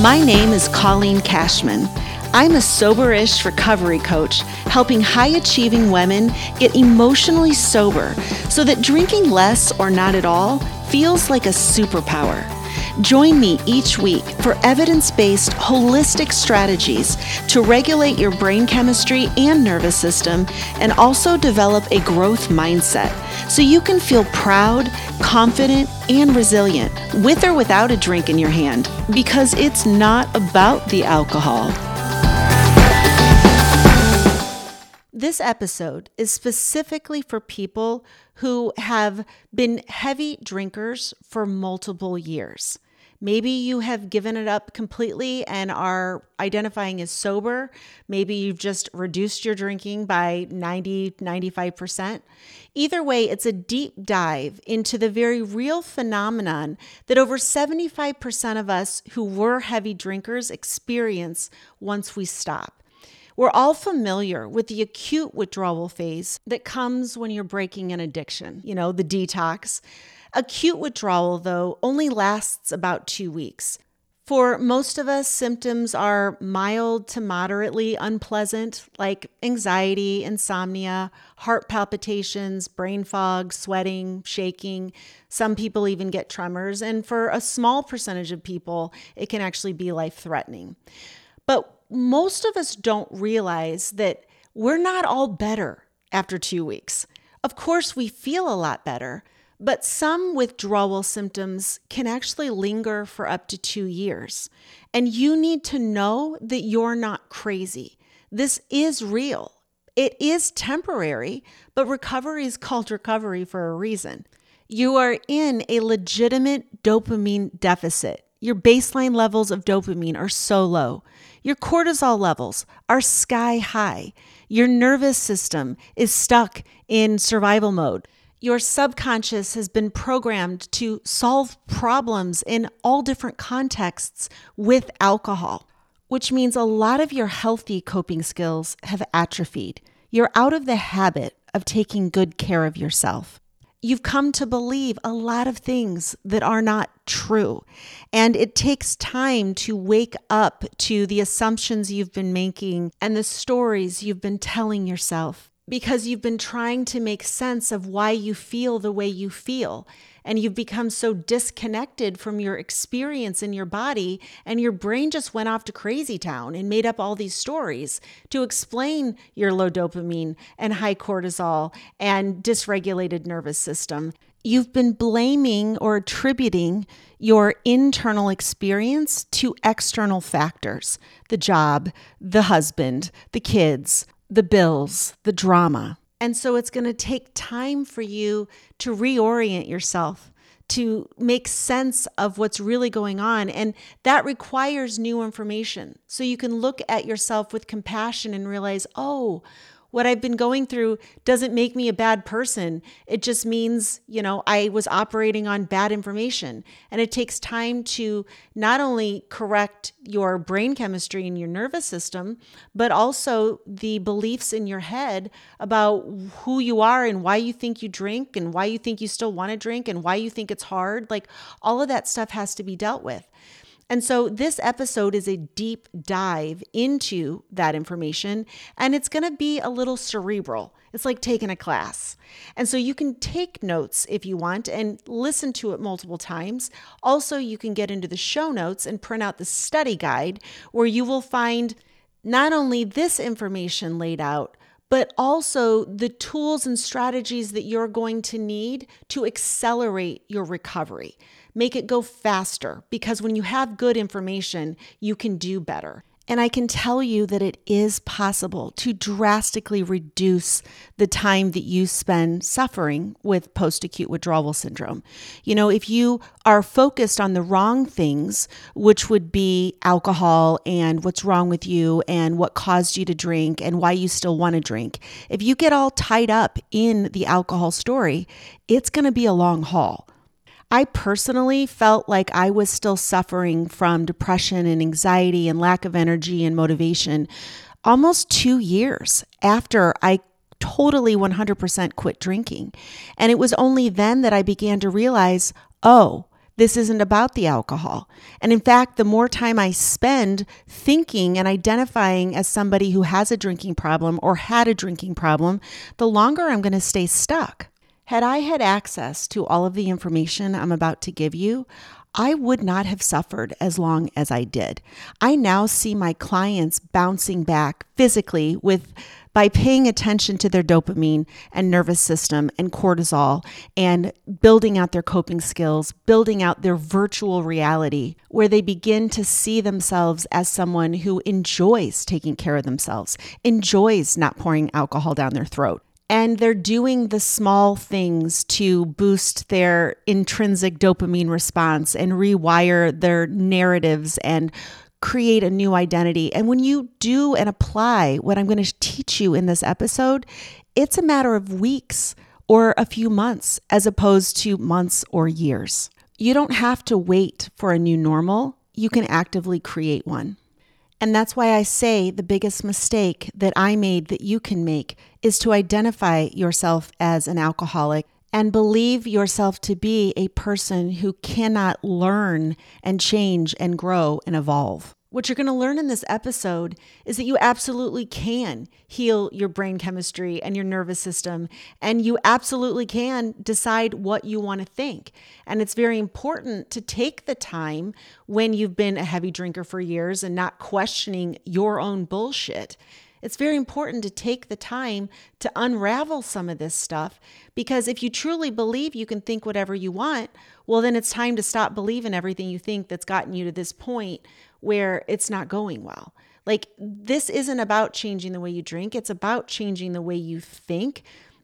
My name is Colleen Cashman. I'm a soberish recovery coach, helping high achieving women get emotionally sober so that drinking less or not at all feels like a superpower. Join me each week for evidence based, holistic strategies to regulate your brain chemistry and nervous system and also develop a growth mindset so you can feel proud, confident, and resilient with or without a drink in your hand because it's not about the alcohol. This episode is specifically for people who have been heavy drinkers for multiple years. Maybe you have given it up completely and are identifying as sober. Maybe you've just reduced your drinking by 90, 95%. Either way, it's a deep dive into the very real phenomenon that over 75% of us who were heavy drinkers experience once we stop. We're all familiar with the acute withdrawal phase that comes when you're breaking an addiction, you know, the detox. Acute withdrawal, though, only lasts about two weeks. For most of us, symptoms are mild to moderately unpleasant, like anxiety, insomnia, heart palpitations, brain fog, sweating, shaking. Some people even get tremors. And for a small percentage of people, it can actually be life threatening. But most of us don't realize that we're not all better after two weeks. Of course, we feel a lot better, but some withdrawal symptoms can actually linger for up to two years. And you need to know that you're not crazy. This is real. It is temporary, but recovery is called recovery for a reason. You are in a legitimate dopamine deficit. Your baseline levels of dopamine are so low. Your cortisol levels are sky high. Your nervous system is stuck in survival mode. Your subconscious has been programmed to solve problems in all different contexts with alcohol, which means a lot of your healthy coping skills have atrophied. You're out of the habit of taking good care of yourself. You've come to believe a lot of things that are not true. And it takes time to wake up to the assumptions you've been making and the stories you've been telling yourself because you've been trying to make sense of why you feel the way you feel. And you've become so disconnected from your experience in your body, and your brain just went off to crazy town and made up all these stories to explain your low dopamine and high cortisol and dysregulated nervous system. You've been blaming or attributing your internal experience to external factors the job, the husband, the kids, the bills, the drama. And so it's going to take time for you to reorient yourself, to make sense of what's really going on. And that requires new information. So you can look at yourself with compassion and realize, oh, what I've been going through doesn't make me a bad person. It just means, you know, I was operating on bad information. And it takes time to not only correct your brain chemistry and your nervous system, but also the beliefs in your head about who you are and why you think you drink and why you think you still want to drink and why you think it's hard. Like all of that stuff has to be dealt with. And so this episode is a deep dive into that information, and it's going to be a little cerebral. It's like taking a class. And so you can take notes if you want and listen to it multiple times. Also, you can get into the show notes and print out the study guide where you will find not only this information laid out, but also the tools and strategies that you're going to need to accelerate your recovery make it go faster because when you have good information, you can do better. And I can tell you that it is possible to drastically reduce the time that you spend suffering with post acute withdrawal syndrome. You know, if you are focused on the wrong things, which would be alcohol and what's wrong with you and what caused you to drink and why you still want to drink, if you get all tied up in the alcohol story, it's going to be a long haul. I personally felt like I was still suffering from depression and anxiety and lack of energy and motivation almost two years after I totally 100% quit drinking. And it was only then that I began to realize oh, this isn't about the alcohol. And in fact, the more time I spend thinking and identifying as somebody who has a drinking problem or had a drinking problem, the longer I'm going to stay stuck. Had I had access to all of the information I'm about to give you, I would not have suffered as long as I did. I now see my clients bouncing back physically with by paying attention to their dopamine and nervous system and cortisol and building out their coping skills, building out their virtual reality where they begin to see themselves as someone who enjoys taking care of themselves, enjoys not pouring alcohol down their throat and they're doing the small things to boost their intrinsic dopamine response and rewire their narratives and create a new identity. And when you do and apply what I'm going to teach you in this episode, it's a matter of weeks or a few months as opposed to months or years. You don't have to wait for a new normal, you can actively create one. And that's why I say the biggest mistake that I made that you can make is to identify yourself as an alcoholic and believe yourself to be a person who cannot learn and change and grow and evolve. What you're going to learn in this episode is that you absolutely can heal your brain chemistry and your nervous system, and you absolutely can decide what you want to think. And it's very important to take the time when you've been a heavy drinker for years and not questioning your own bullshit it's very important to take the time to unravel some of this stuff because if you truly believe you can think whatever you want, well, then it's time to stop believing everything you think that's gotten you to this point where it's not going well. Like, this isn't about changing the way you drink, it's about changing the way you think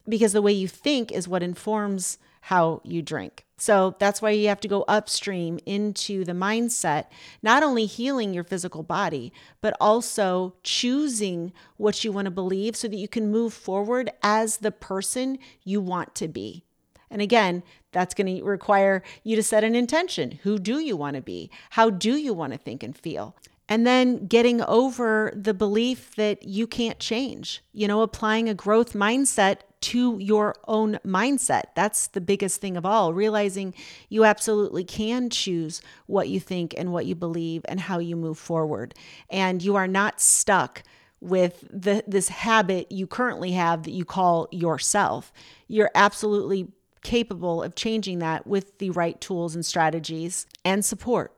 because the way you think is what informs how you drink. So that's why you have to go upstream into the mindset, not only healing your physical body, but also choosing what you want to believe so that you can move forward as the person you want to be. And again, that's going to require you to set an intention. Who do you want to be? How do you want to think and feel? And then getting over the belief that you can't change, you know, applying a growth mindset to your own mindset. That's the biggest thing of all, realizing you absolutely can choose what you think and what you believe and how you move forward. And you are not stuck with the this habit you currently have that you call yourself. You're absolutely capable of changing that with the right tools and strategies and support.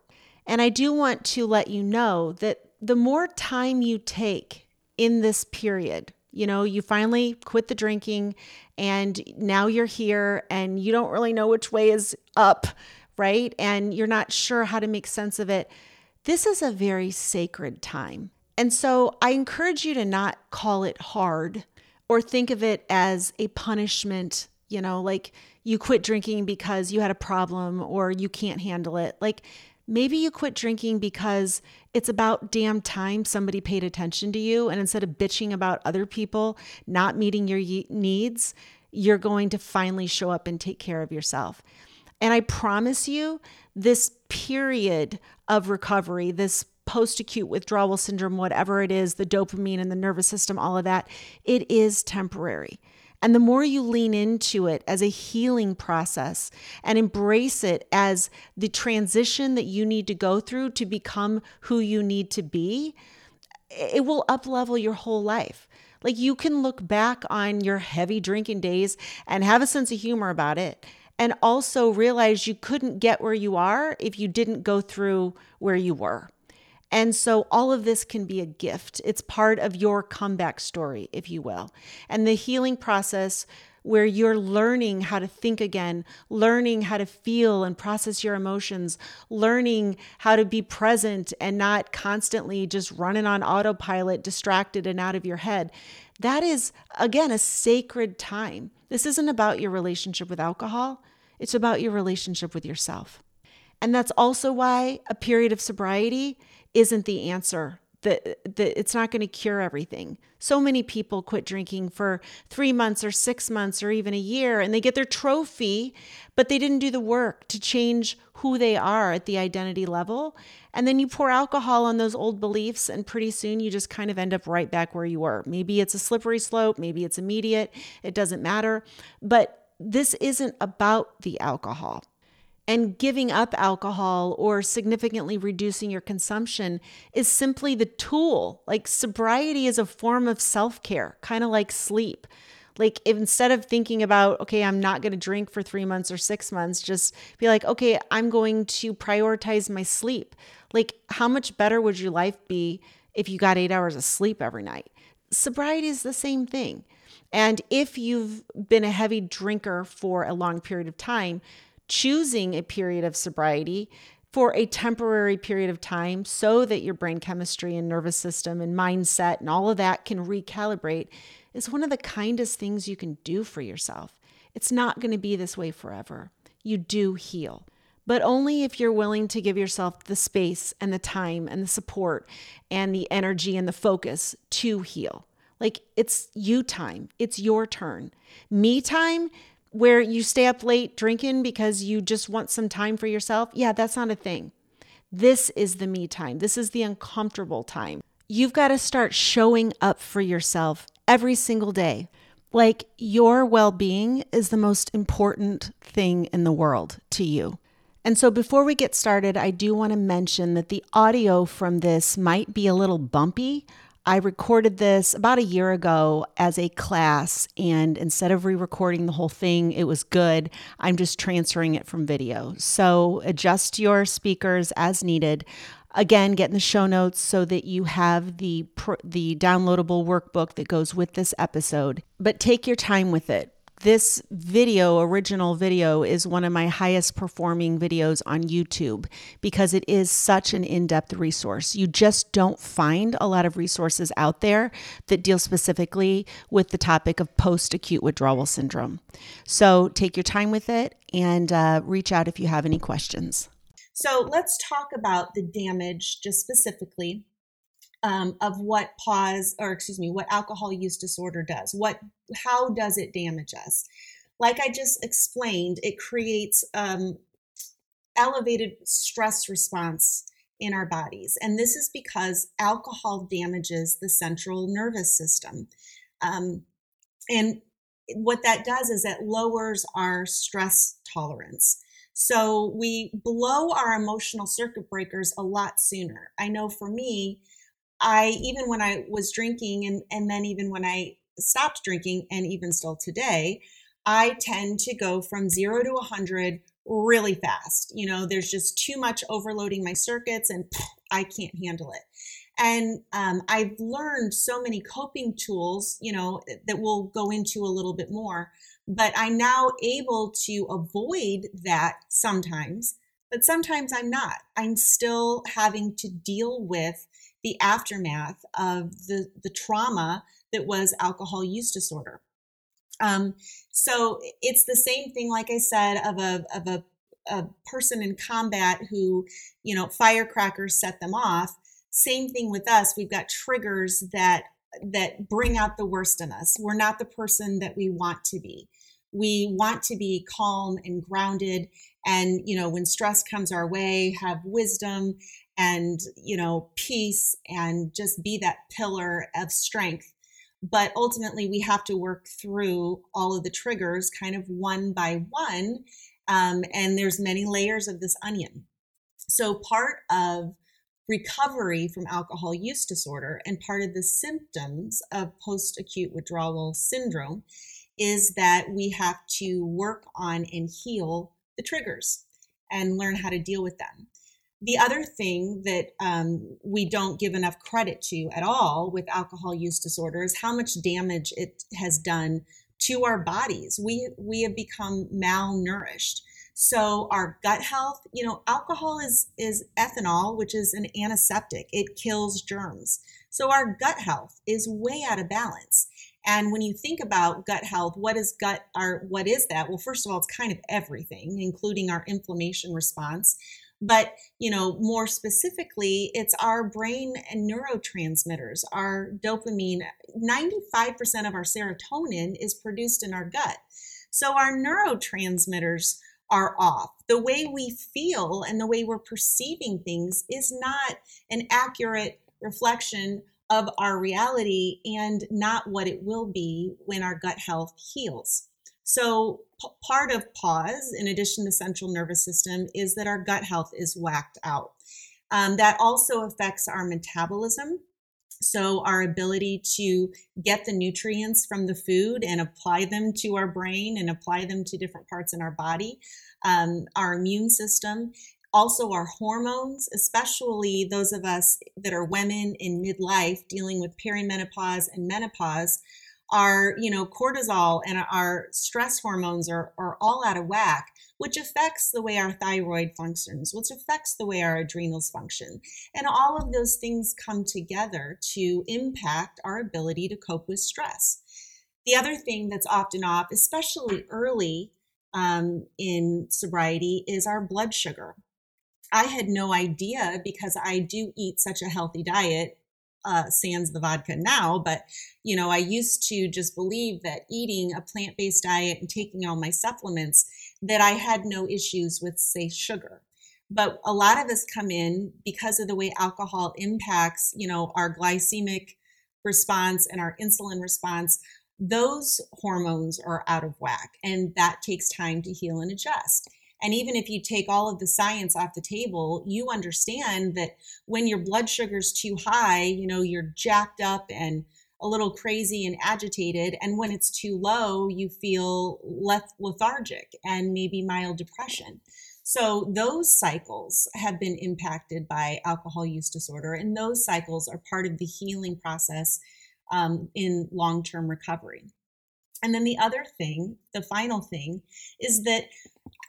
And I do want to let you know that the more time you take in this period, you know, you finally quit the drinking and now you're here and you don't really know which way is up, right? And you're not sure how to make sense of it. This is a very sacred time. And so I encourage you to not call it hard or think of it as a punishment, you know, like you quit drinking because you had a problem or you can't handle it. Like Maybe you quit drinking because it's about damn time somebody paid attention to you. And instead of bitching about other people not meeting your needs, you're going to finally show up and take care of yourself. And I promise you, this period of recovery, this post acute withdrawal syndrome, whatever it is, the dopamine and the nervous system, all of that, it is temporary. And the more you lean into it as a healing process and embrace it as the transition that you need to go through to become who you need to be, it will uplevel your whole life. Like you can look back on your heavy drinking days and have a sense of humor about it and also realize you couldn't get where you are if you didn't go through where you were. And so all of this can be a gift. It's part of your comeback story, if you will. And the healing process where you're learning how to think again, learning how to feel and process your emotions, learning how to be present and not constantly just running on autopilot, distracted and out of your head. That is, again, a sacred time. This isn't about your relationship with alcohol, it's about your relationship with yourself. And that's also why a period of sobriety isn't the answer. That, that it's not going to cure everything. So many people quit drinking for three months or six months or even a year and they get their trophy, but they didn't do the work to change who they are at the identity level. And then you pour alcohol on those old beliefs, and pretty soon you just kind of end up right back where you were. Maybe it's a slippery slope, maybe it's immediate, it doesn't matter. But this isn't about the alcohol. And giving up alcohol or significantly reducing your consumption is simply the tool. Like sobriety is a form of self care, kind of like sleep. Like instead of thinking about, okay, I'm not going to drink for three months or six months, just be like, okay, I'm going to prioritize my sleep. Like, how much better would your life be if you got eight hours of sleep every night? Sobriety is the same thing. And if you've been a heavy drinker for a long period of time, choosing a period of sobriety for a temporary period of time so that your brain chemistry and nervous system and mindset and all of that can recalibrate is one of the kindest things you can do for yourself. It's not going to be this way forever. You do heal, but only if you're willing to give yourself the space and the time and the support and the energy and the focus to heal. Like it's you time, it's your turn. Me time where you stay up late drinking because you just want some time for yourself, yeah, that's not a thing. This is the me time. This is the uncomfortable time. You've got to start showing up for yourself every single day. Like your well being is the most important thing in the world to you. And so, before we get started, I do want to mention that the audio from this might be a little bumpy. I recorded this about a year ago as a class, and instead of re recording the whole thing, it was good. I'm just transferring it from video. So adjust your speakers as needed. Again, get in the show notes so that you have the the downloadable workbook that goes with this episode. But take your time with it this video, original video, is one of my highest performing videos on YouTube because it is such an in depth resource. You just don't find a lot of resources out there that deal specifically with the topic of post acute withdrawal syndrome. So take your time with it and uh, reach out if you have any questions. So let's talk about the damage just specifically um, of what PAWS or excuse me what alcohol use disorder does what how does it damage us? Like i just explained it creates um, elevated stress response in our bodies and this is because alcohol damages the central nervous system. Um, and what that does is it lowers our stress tolerance. So we blow our emotional circuit breakers a lot sooner. I know for me I even when I was drinking and and then even when I stopped drinking and even still today, I tend to go from 0 to 100 really fast. You know, there's just too much overloading my circuits and I can't handle it. And um, I've learned so many coping tools, you know, that we'll go into a little bit more. But I'm now able to avoid that sometimes, but sometimes I'm not. I'm still having to deal with the aftermath of the, the trauma that was alcohol use disorder. Um, so it's the same thing, like I said, of a, of a, a person in combat who, you know, firecrackers set them off. Same thing with us. We've got triggers that that bring out the worst in us. We're not the person that we want to be. We want to be calm and grounded and you know when stress comes our way have wisdom and you know peace and just be that pillar of strength. But ultimately we have to work through all of the triggers kind of one by one um, and there's many layers of this onion. So part of recovery from alcohol use disorder and part of the symptoms of post acute withdrawal syndrome is that we have to work on and heal the triggers and learn how to deal with them the other thing that um, we don't give enough credit to at all with alcohol use disorder is how much damage it has done to our bodies. We we have become malnourished. So our gut health, you know, alcohol is is ethanol, which is an antiseptic. It kills germs. So our gut health is way out of balance. And when you think about gut health, what is gut or what is that? Well, first of all, it's kind of everything, including our inflammation response. But you know more specifically it's our brain and neurotransmitters our dopamine. 95% of our serotonin is produced in our gut. So our neurotransmitters are off. The way we feel and the way we're perceiving things is not an accurate reflection of our reality and not what it will be when our gut health heals So, p- part of PAWS, in addition to central nervous system, is that our gut health is whacked out. Um, that also affects our metabolism. So, our ability to get the nutrients from the food and apply them to our brain and apply them to different parts in our body, um, our immune system, also our hormones, especially those of us that are women in midlife dealing with perimenopause and menopause our you know cortisol and our stress hormones are, are all out of whack which affects the way our thyroid functions which affects the way our adrenals function. And all of those things come together to impact our ability to cope with stress. The other thing that's often off especially early um, in sobriety is our blood sugar i had no idea because i do eat such a healthy diet uh, sans the vodka now, but you know, I used to just believe that eating a plant based diet and taking all my supplements, that I had no issues with, say, sugar. But a lot of us come in because of the way alcohol impacts, you know, our glycemic response and our insulin response. Those hormones are out of whack, and that takes time to heal and adjust. And even if you take all of the science off the table, you understand that when your blood sugar's too high, you know, you're jacked up and a little crazy and agitated. And when it's too low, you feel less lethargic and maybe mild depression. So those cycles have been impacted by alcohol use disorder, and those cycles are part of the healing process um, in long term recovery. And then the other thing, the final thing, is that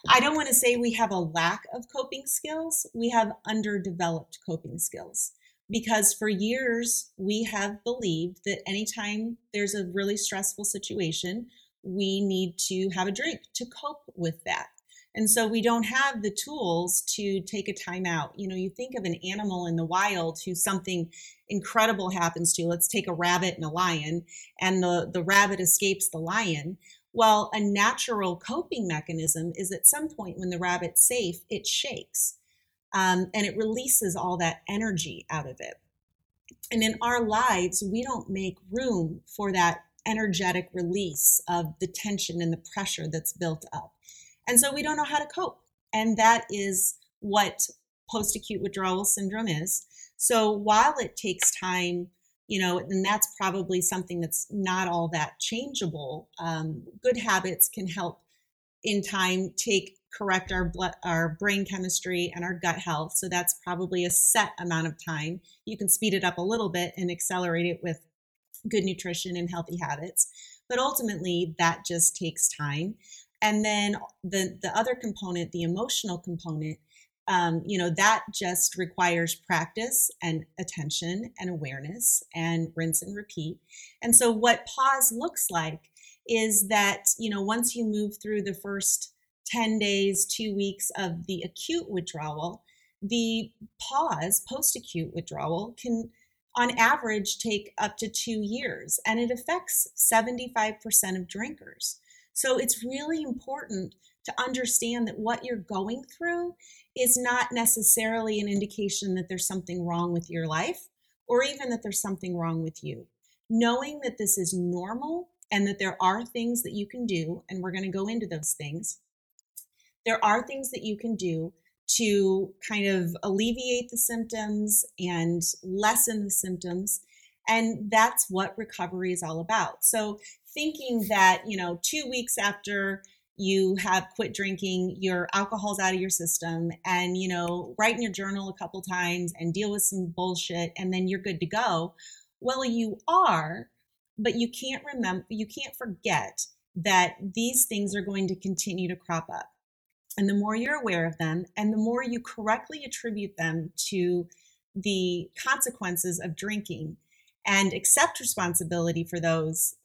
I don't want to say we have a lack of coping skills. We have underdeveloped coping skills because for years we have believed that anytime there's a really stressful situation, we need to have a drink to cope with that. And so we don't have the tools to take a time out. You know, you think of an animal in the wild who something incredible happens to. Let's take a rabbit and a lion, and the, the rabbit escapes the lion. Well, a natural coping mechanism is at some point when the rabbit's safe, it shakes um, and it releases all that energy out of it. And in our lives, we don't make room for that energetic release of the tension and the pressure that's built up. And so we don't know how to cope. And that is what post acute withdrawal syndrome is. So while it takes time you know, and that's probably something that's not all that changeable. Um, good habits can help in time take correct our blood our brain chemistry and our gut health. So that's probably a set amount of time. You can speed it up a little bit and accelerate it with good nutrition and healthy habits. But ultimately that just takes time. And then the the other component the emotional component um, you know, that just requires practice and attention and awareness and rinse and repeat. And so, what PAWS looks like is that, you know, once you move through the first 10 days, two weeks of the acute withdrawal, the PAWS, post acute withdrawal, can on average take up to two years and it affects 75% of drinkers. So, it's really important to understand that what you're going through is not necessarily an indication that there's something wrong with your life or even that there's something wrong with you. Knowing that this is normal and that there are things that you can do, and we're going to go into those things. There are things that you can do to kind of alleviate the symptoms and lessen the symptoms. And that's what recovery is all about. So, thinking that, you know, two weeks after you have quit drinking, your alcohol's out of your system, and you know, write in your journal a couple times and deal with some bullshit, and then you're good to go. Well, you are, but you can't remember, you can't forget that these things are going to continue to crop up. And the more you're aware of them, and the more you correctly attribute them to the consequences of drinking and accept responsibility for those,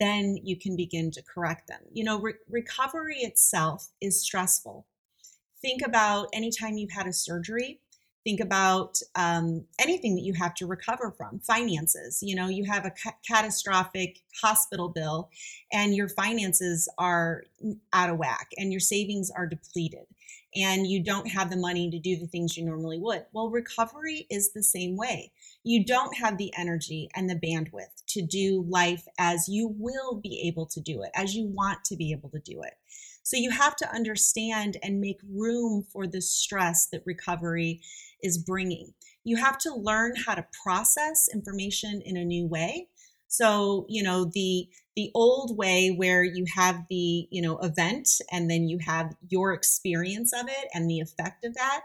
then you can begin to correct them. You know, re- recovery itself is stressful. Think about anytime you've had a surgery. Think about um, anything that you have to recover from, finances. You know, you have a ca- catastrophic hospital bill and your finances are out of whack and your savings are depleted. and you don't have the money to do the things you normally would. Well, recovery is the same way. You don't have the energy and the bandwidth to do life as you will be able to do it, as you want to be able to do it. So you have to understand and make room for the stress that recovery is bringing. You have to learn how to process information in a new way. So, you know, the the old way where you have the, you know, event and then you have your experience of it and the effect of that,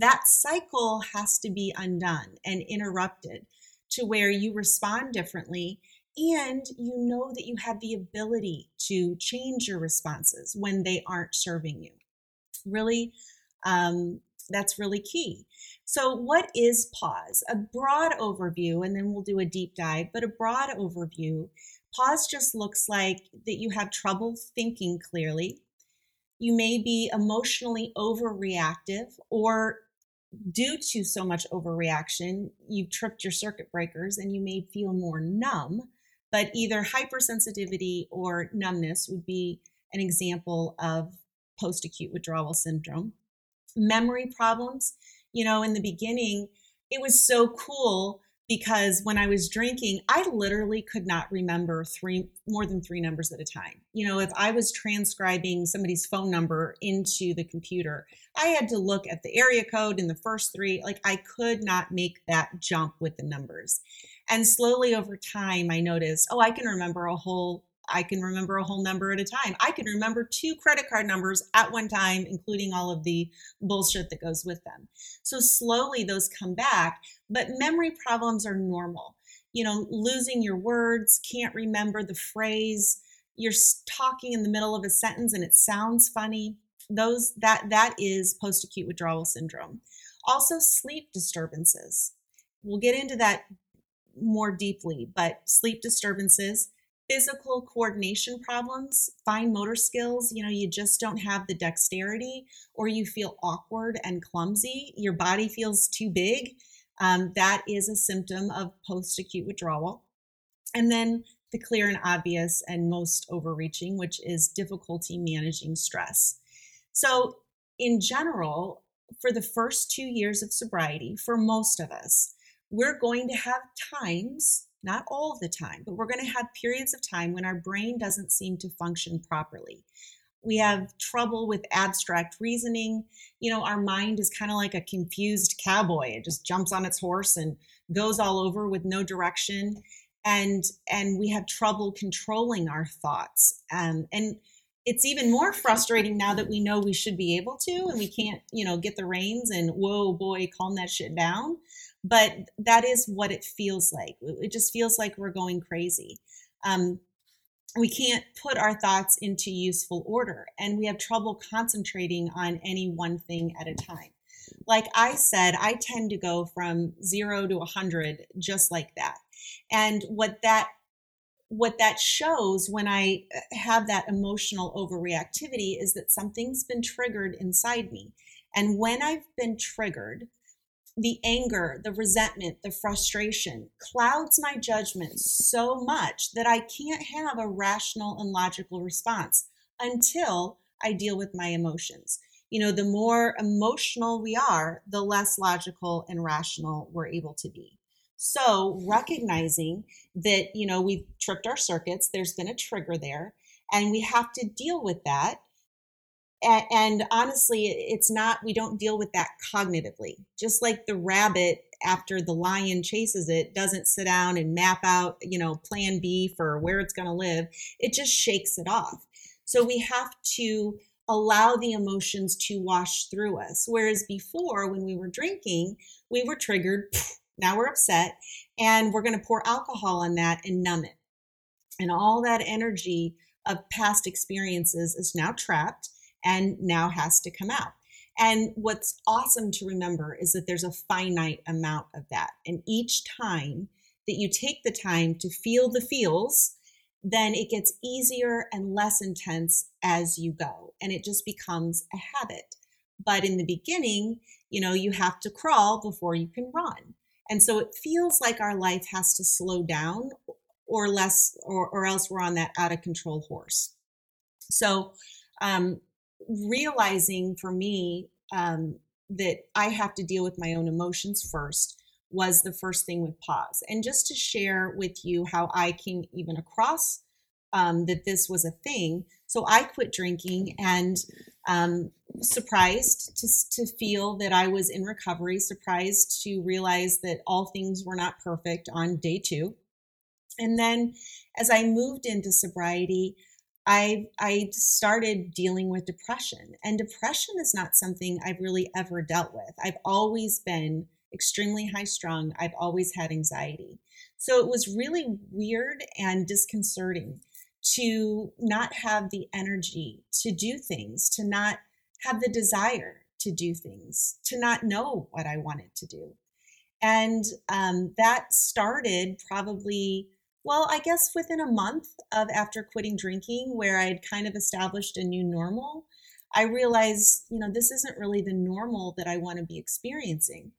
that cycle has to be undone and interrupted to where you respond differently and you know that you have the ability to change your responses when they aren't serving you. Really, um, that's really key. So, what is PAWS? A broad overview, and then we'll do a deep dive, but a broad overview. PAWS just looks like that you have trouble thinking clearly. You may be emotionally overreactive, or due to so much overreaction, you've tripped your circuit breakers and you may feel more numb but either hypersensitivity or numbness would be an example of post acute withdrawal syndrome. Memory problems, you know, in the beginning, it was so cool because when I was drinking, I literally could not remember three more than three numbers at a time. You know, if I was transcribing somebody's phone number into the computer, I had to look at the area code in the first three. Like I could not make that jump with the numbers. And slowly over time, I noticed, oh, I can remember a whole I can remember a whole number at a time. I can remember two credit card numbers at one time, including all of the bullshit that goes with them. So slowly those come back, but memory problems are normal. You know, losing your words, can't remember the phrase, you're talking in the middle of a sentence and it sounds funny. Those that that is post acute withdrawal syndrome. Also sleep disturbances. We'll get into that more deeply, but sleep disturbances, physical coordination problems, fine motor skills, you know, you just don't have the dexterity or you feel awkward and clumsy, your body feels too big. Um, that is a symptom of post acute withdrawal. And then the clear and obvious and most overreaching, which is difficulty managing stress. So, in general, for the first two years of sobriety, for most of us, we're going to have times, not all the time, but we're going to have periods of time when our brain doesn't seem to function properly. We have trouble with abstract reasoning. You know, our mind is kind of like a confused cowboy. It just jumps on its horse and goes all over with no direction. And and we have trouble controlling our thoughts. Um, and it's even more frustrating now that we know we should be able to and we can't, you know, get the reins and whoa boy, calm that shit down but that is what it feels like. It just feels like we're going crazy. Um, we can't put our thoughts into useful order, and we have trouble concentrating on any one thing at a time. Like I said, I tend to go from zero to a 100 just like that. And what that what that shows when I uh, have that emotional overreactivity is that something's been triggered inside me. And when I've been triggered, the anger, the resentment, the frustration clouds my judgment so much that I can't have a rational and logical response until I deal with my emotions. You know, the more emotional we are, the less logical and rational we're able to be. So, recognizing that, you know, we've tripped our circuits, there's been a trigger there, and we have to deal with that and, and honestly it's not we don't deal with that cognitively. Just like the rabbit after the lion chases it doesn't sit down and map out you know plan b for where it's going to live. It just shakes it off. So we have to allow the emotions to wash through us. Whereas before when we were drinking we were triggered now we're upset and we're going to pour alcohol on that and numb it. And all that energy of past experiences is now trapped and now has to come out. And what's awesome to remember is that there's a finite amount of that. And each time that you take the time to feel the feels, then it gets easier and less intense as you go. And it just becomes a habit. But in the beginning, you know, you have to crawl before you can run. And so it feels like our life has to slow down or less, or, or else we're on that out of control horse. So um, realizing for me um, that I have to deal with my own emotions first was the first thing with PAWS. And just to share with you how I came even across um, that this was a thing. So I quit drinking and um, surprised to, to feel that I was in recovery, surprised to realize that all things were not perfect on day two. And then as I moved into sobriety, I I started dealing with depression. And depression is not something I've really ever dealt with. I've always been extremely high strung. I've always had anxiety. So it was really weird and disconcerting to not have the energy to do things, to not have the desire to do things, to not know what I wanted to do. And um, that started probably, well, I guess within a month of after quitting drinking, where I'd kind of established a new normal. I realized, you know, this isn't really the normal that I want to be experiencing.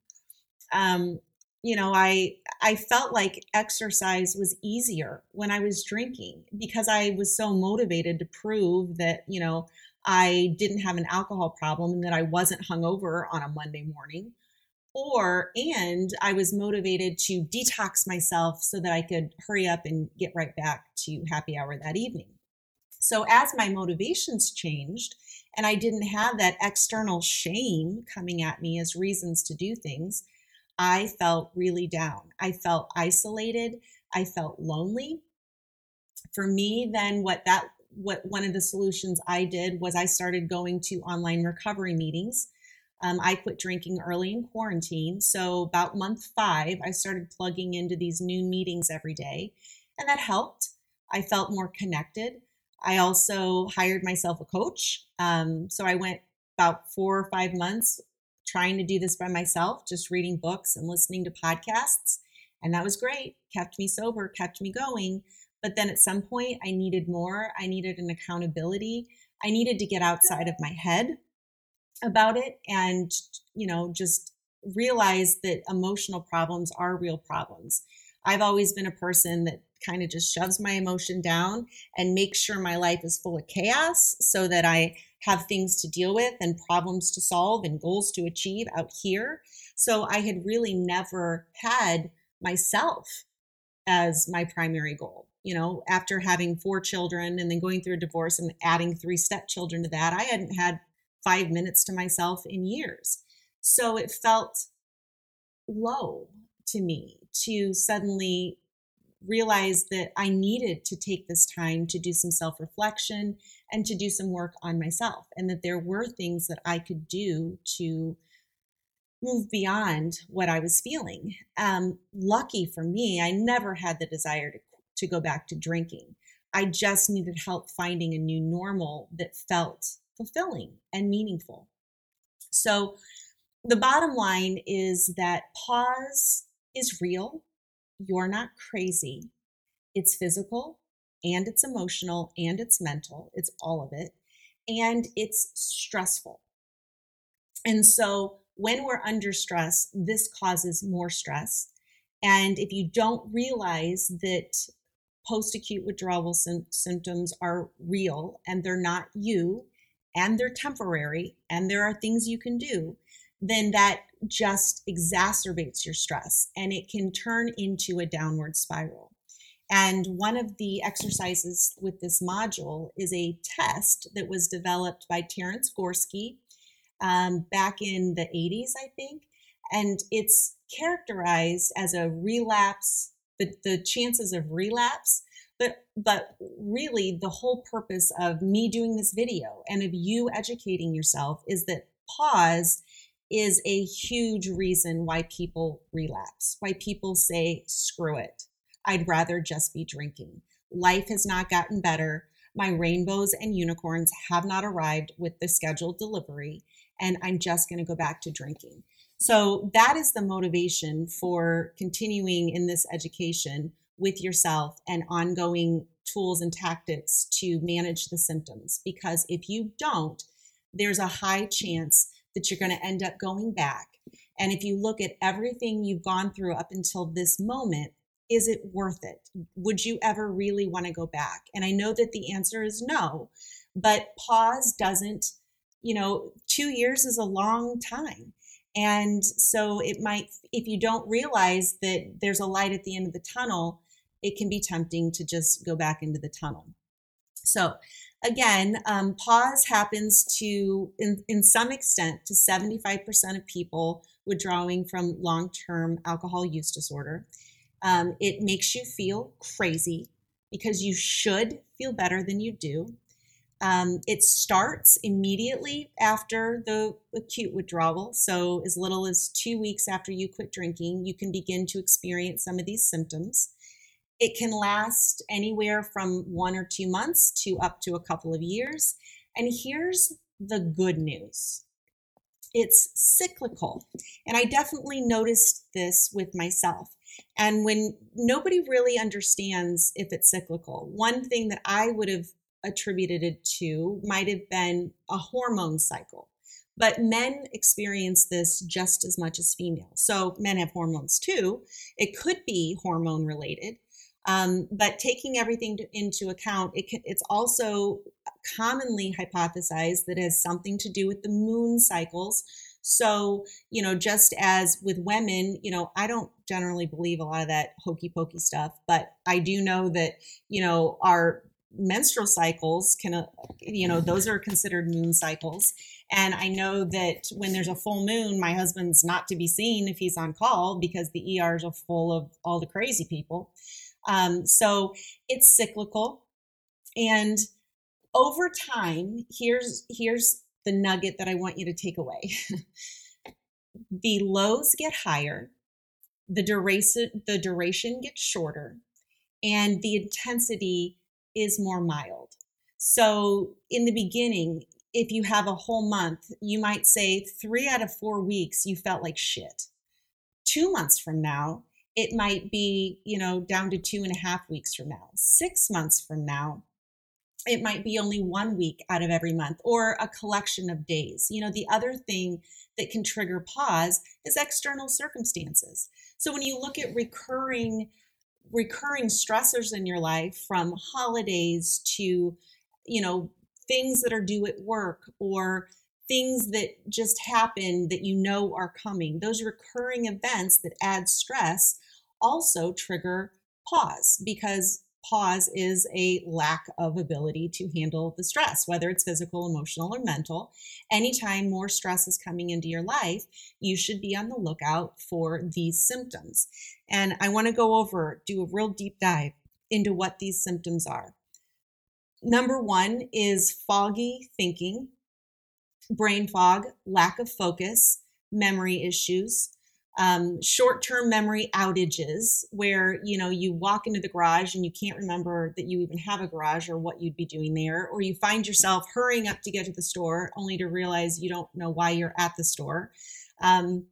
Um, you know i i felt like exercise was easier when i was drinking because i was so motivated to prove that you know i didn't have an alcohol problem and that i wasn't hungover on a monday morning or and i was motivated to detox myself so that i could hurry up and get right back to happy hour that evening so as my motivations changed and i didn't have that external shame coming at me as reasons to do things I felt really down. I felt isolated. I felt lonely. For me, then what that what one of the solutions I did was I started going to online recovery meetings. Um, I quit drinking early in quarantine. So, about month five, I started plugging into these new meetings every day, and that helped. I felt more connected. I also hired myself a coach. Um, so, I went about four or five months trying to do this by myself, just reading books and listening to podcasts. And that was great, kept me sober, kept me going. But then at some point, I needed more. I needed an accountability. I needed to get outside of my head about it and, you know, just realize that emotional problems are real problems. I've always been a person that kind of just shoves my emotion down and makes sure my life is full of chaos so that I have things to deal with and problems to solve and goals to achieve out here. So I had really never had myself as my primary goal. You know, after having four children and then going through a divorce and adding three stepchildren to that, I hadn't had five minutes to myself in years. So it felt low to me to suddenly realize that I needed to take this time to do some self reflection and to do some work on myself, and that there were things that I could do to move beyond what I was feeling. Um, lucky for me, I never had the desire to, to go back to drinking. I just needed help finding a new normal that felt fulfilling and meaningful. So, the bottom line is that PAWS is real. You're not crazy. It's physical, and it's emotional and it's mental. It's all of it. And it's stressful. And so when we're under stress, this causes more stress. And if you don't realize that post acute withdrawal sy- symptoms are real and they're not you and they're temporary and there are things you can do, then that just exacerbates your stress and it can turn into a downward spiral. And one of the exercises with this module is a test that was developed by Terence Gorski um, back in the 80s, I think. And it's characterized as a relapse, the, the chances of relapse. But, but really, the whole purpose of me doing this video and of you educating yourself is that PAWS is a huge reason why people relapse, why people say, screw it. I'd rather just be drinking. Life has not gotten better. My rainbows and unicorns have not arrived with the scheduled delivery, and I'm just going to go back to drinking. So, that is the motivation for continuing in this education with yourself and ongoing tools and tactics to manage the symptoms. Because if you don't, there's a high chance that you're going to end up going back. And if you look at everything you've gone through up until this moment, is it worth it? Would you ever really want to go back? And I know that the answer is no, but PAWS doesn't you know, two years is a long time. And so it might, if you don't realize that there's a light at the end of the tunnel, it can be tempting to just go back into the tunnel. So, again, um, PAWS happens to, in, in some extent, to 75% of people withdrawing from long term alcohol use disorder. Um, it makes you feel crazy because you should feel better than you do. Um, it starts immediately after the acute withdrawal. So, as little as two weeks after you quit drinking, you can begin to experience some of these symptoms. It can last anywhere from one or two months to up to a couple of years. And here's the good news it's cyclical. And I definitely noticed this with myself. And when nobody really understands if it's cyclical, one thing that I would have attributed it to might have been a hormone cycle. But men experience this just as much as females. So men have hormones too. It could be hormone related. Um, but taking everything to, into account, it can, it's also commonly hypothesized that it has something to do with the moon cycles. So, you know, just as with women, you know, I don't generally believe a lot of that hokey pokey stuff, but I do know that, you know, our menstrual cycles can, uh, you know, those are considered moon cycles. And I know that when there's a full moon, my husband's not to be seen if he's on call because the ERs are full of all the crazy people. Um, so it's cyclical. And over time, here's here's the nugget that I want you to take away. the lows get higher, the duration the duration gets shorter, and the intensity is more mild. So in the beginning, if you have a whole month, you might say three out of four weeks you felt like shit. Two months from now, it might be, you know, down to two and a half weeks from now. Six months from now, it might be only one week out of every month or a collection of days. You know, the other thing that can trigger PAWS is external circumstances. So when you look at recurring recurring stressors in your life from holidays to, you know, things that are due at work or things that just happen that you know are coming, those recurring events that add stress also trigger PAWS because PAWS is a lack of ability to handle the stress, whether it's physical, emotional, or mental. Anytime more stress is coming into your life, you should be on the lookout for these symptoms. And I want to go over, do a real deep dive into what these symptoms are. Number one is foggy thinking, brain fog, lack of focus, memory issues, um, short-term memory outages where you know you walk into the garage and you can't remember that you even have a garage or what you'd be doing there or you find yourself hurrying up to get to the store only to realize you don't know why you're at the store um,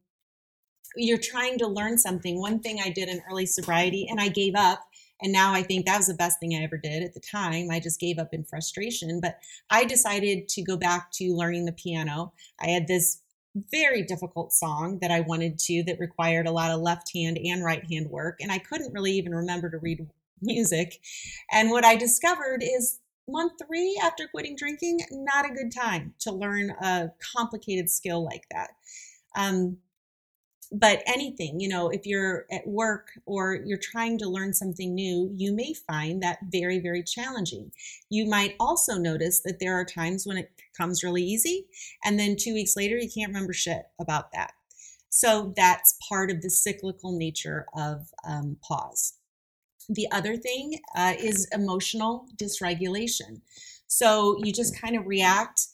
you're trying to learn something one thing i did in early sobriety and i gave up and now I think that was the best thing I ever did at the time. I just gave up in frustration. But I decided to go back to learning the piano. I had this very difficult song that I wanted to that required a lot of left hand and right hand work. And I couldn't really even remember to read music. And what I discovered is month three after quitting drinking, not a good time to learn a complicated skill like that. Um, but anything, you know, if you're at work or you're trying to learn something new, you may find that very, very challenging. You might also notice that there are times when it comes really easy, and then two weeks later, you can't remember shit about that. So that's part of the cyclical nature of um, PAWS. The other thing uh, is emotional dysregulation. So you just kind of react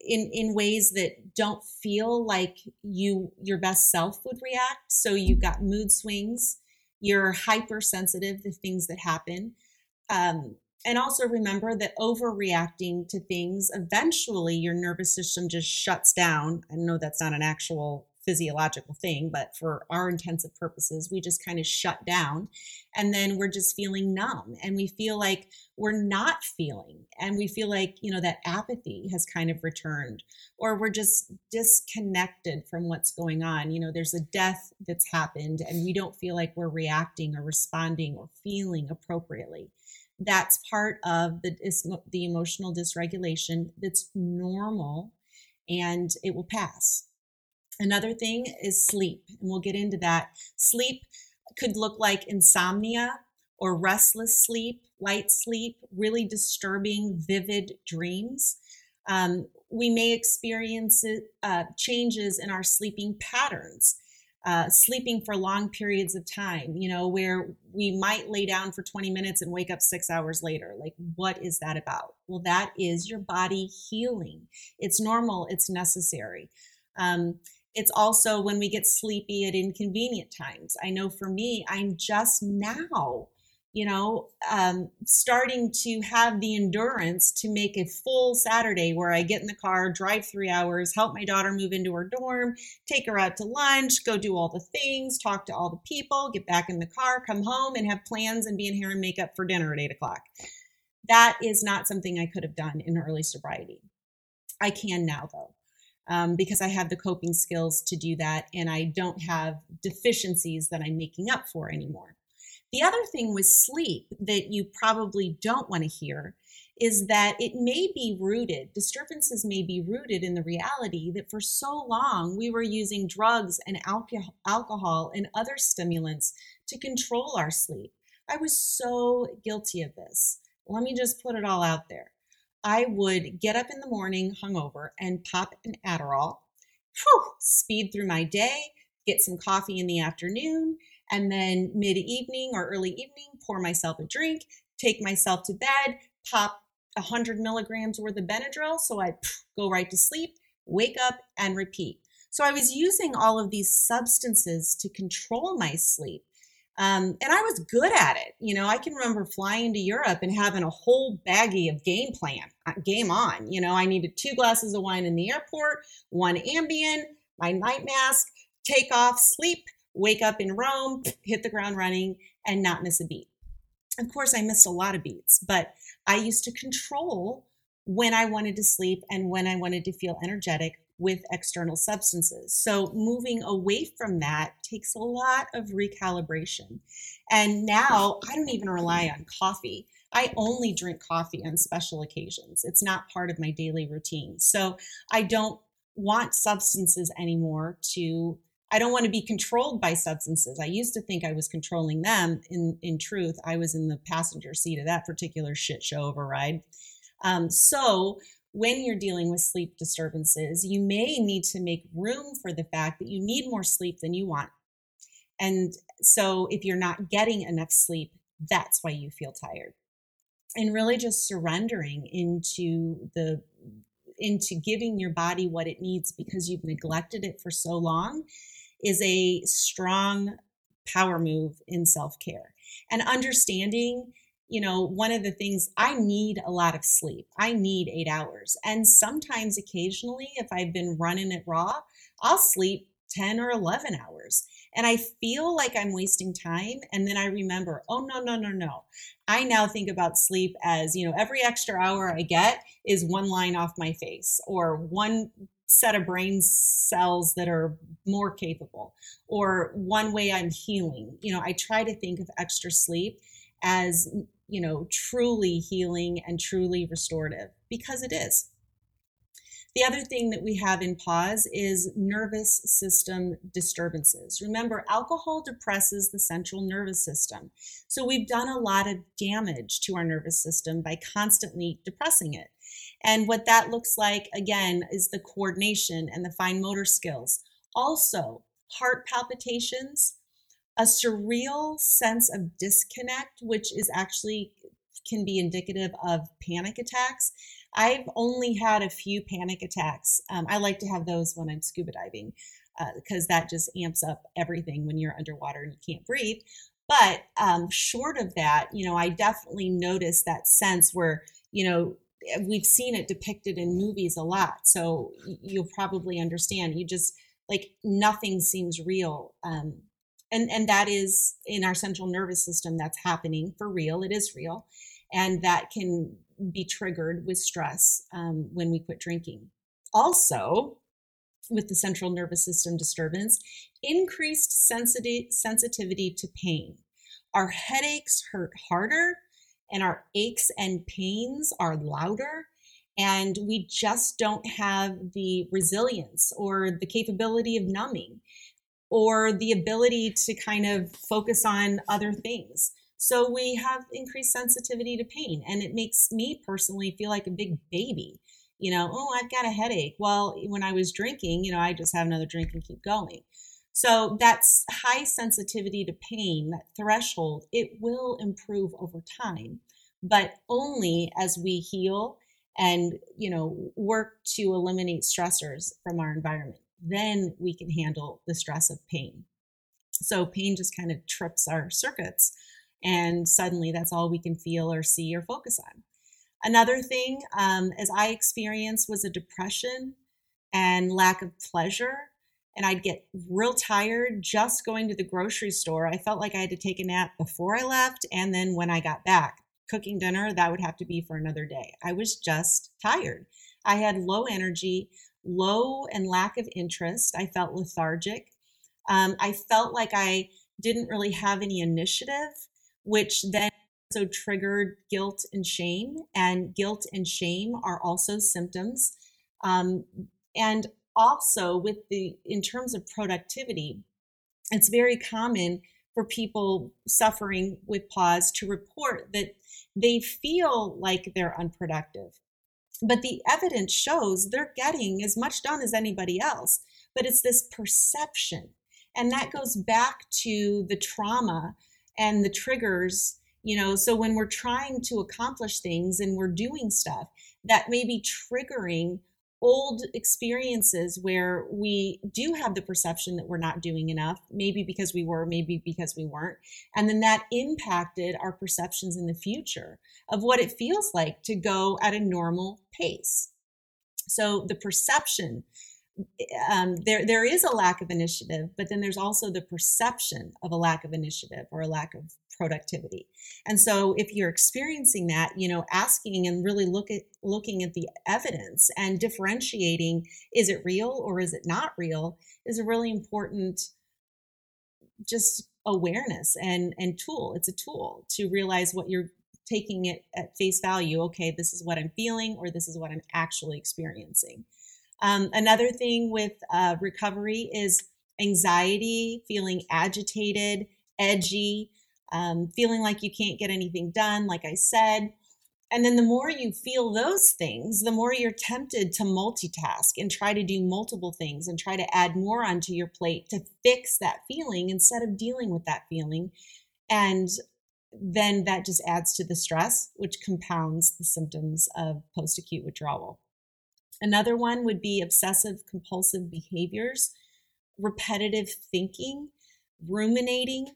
in in ways that don't feel like you your best self would react so you've got mood swings you're hypersensitive to things that happen um, and also remember that overreacting to things eventually your nervous system just shuts down. I know that's not an actual physiological thing, but for our intensive purposes, we just kind of shut down. And then we're just feeling numb and we feel like we're not feeling and we feel like, you know, that apathy has kind of returned or we're just disconnected from what's going on. You know, there's a death that's happened and we don't feel like we're reacting or responding or feeling appropriately that's part of the the emotional dysregulation that's normal and it will pass. Another thing is sleep, and we'll get into that. Sleep could look like insomnia or restless sleep, light sleep, really disturbing, vivid dreams. Um, we may experience uh, changes in our sleeping patterns. Uh, sleeping for long periods of time, you know, where we might lay down for 20 minutes and wake up six hours later. Like, what is that about? Well, that is your body healing. It's normal, it's necessary. Um, it's also when we get sleepy at inconvenient times. I know for me, I'm just now you know, um, starting to have the endurance to make a full Saturday where I get in the car, drive three hours, help my daughter move into her dorm, take her out to lunch, go do all the things, talk to all the people, get back in the car, come home, and have plans and be in hair and makeup for dinner at eight o'clock. That is not something I could have done in early sobriety. I can now, though. Um, because I have the coping skills to do that, and I don't have deficiencies that I'm making up for anymore. The other thing with sleep that you probably don't want to hear is that it may be rooted, disturbances may be rooted in the reality that for so long we were using drugs and alcohol and other stimulants to control our sleep. I was so guilty of this. Let me just put it all out there. I would get up in the morning hungover and pop an Adderall, whew, speed through my day, get some coffee in the afternoon, and then mid evening or early evening, pour myself a drink, take myself to bed, pop 100 milligrams worth of Benadryl. So I go right to sleep, wake up, and repeat. So I was using all of these substances to control my sleep. Um, and I was good at it. You know, I can remember flying to Europe and having a whole baggie of game plan, uh, game on. You know, I needed two glasses of wine in the airport, one Ambien, my night mask, take off, sleep, wake up in Rome, hit the ground running, and not miss a beat. Of course, I missed a lot of beats, but I used to control when I wanted to sleep and when I wanted to feel energetic with external substances. So moving away from that takes a lot of recalibration. And now I don't even rely on coffee. I only drink coffee on special occasions. It's not part of my daily routine. So I don't want substances anymore to I don't want to be controlled by substances. I used to think I was controlling them. In in truth, I was in the passenger seat of that particular shit show ride. Um, so when you're dealing with sleep disturbances, you may need to make room for the fact that you need more sleep than you want. And so if you're not getting enough sleep, that's why you feel tired. And really just surrendering into the into giving your body what it needs because you've neglected it for so long is a strong power move in self care. And understanding, you know, one of the things I need a lot of sleep. I need eight hours. And sometimes, occasionally, if I've been running it raw, I'll sleep 10 or 11 hours. And I feel like I'm wasting time. And then I remember, oh, no, no, no, no. I now think about sleep as, you know, every extra hour I get is one line off my face or one set of brain cells that are more capable or one way i'm healing you know i try to think of extra sleep as you know truly healing and truly restorative because it is the other thing that we have in PAWS is nervous system disturbances. Remember, alcohol depresses the central nervous system. So we've done a lot of damage to our nervous system by constantly depressing it. And what that looks like, again, is the coordination and the fine motor skills. Also, heart palpitations, a surreal sense of disconnect, which is actually can be indicative of panic attacks. I've only had a few panic attacks. Um, I like to have those when I'm scuba diving because uh, that just amps up everything when you're underwater and you can't breathe. But um, short of that, you know, I definitely notice that sense where, you know, we've seen it depicted in movies a lot so you'll probably understand. You just like nothing seems real um, and and that is in our central nervous system that's happening for real. It is real and that can be triggered with stress um, when we quit drinking. Also with the central nervous system disturbance increased sensitivity sensitivity to pain. Our headaches hurt harder and our aches and pains are louder and we just don't have the resilience or the capability of numbing or the ability to kind of focus on other things. So we have increased sensitivity to pain, and it makes me personally feel like a big baby. You know, oh, I've got a headache. Well, when I was drinking, you know, I just have another drink and keep going. So that's high sensitivity to pain, that threshold, it will improve over time, but only as we heal and, you know, work to eliminate stressors from our environment. Then we can handle the stress of pain. So pain just kind of trips our circuits and suddenly that's all we can feel or see or focus on. Another thing, um, as I experienced, was a depression and lack of pleasure and I'd get real tired just going to the grocery store. I felt like I had to take a nap before I left and then when I got back. Cooking dinner, that would have to be for another day. I was just tired. I had low energy, low and lack of interest. I felt lethargic. Um, I felt like I didn't really have any initiative, which then also triggered guilt and shame. And guilt and shame are also symptoms. Um, and also with the in terms of productivity it's very common for people suffering with PAWS to report that they feel like they're unproductive. But the evidence shows they're getting as much done as anybody else but it's this perception and that goes back to the trauma and the triggers you know? So when we're trying to accomplish things and we're doing stuff that may be triggering old experiences where we do have the perception that we're not doing enough, maybe because we were, maybe because we weren't. And then that impacted our perceptions in the future of what it feels like to go at a normal pace. So the perception, um, there there is a lack of initiative, but then there's also the perception of a lack of initiative or a lack of productivity. And so if you're experiencing that, you know, asking and really look at looking at the evidence and differentiating is it real or is it not real is a really important just awareness and and tool. It's a tool to realize what you're taking it at face value. Okay, this is what I'm feeling or this is what I'm actually experiencing. Um, another thing with uh, recovery is anxiety, feeling agitated, edgy, um, feeling like you can't get anything done, like I said. And then the more you feel those things, the more you're tempted to multitask and try to do multiple things and try to add more onto your plate to fix that feeling instead of dealing with that feeling. And then that just adds to the stress, which compounds the symptoms of post acute withdrawal. Another one would be obsessive compulsive behaviors, repetitive thinking, ruminating,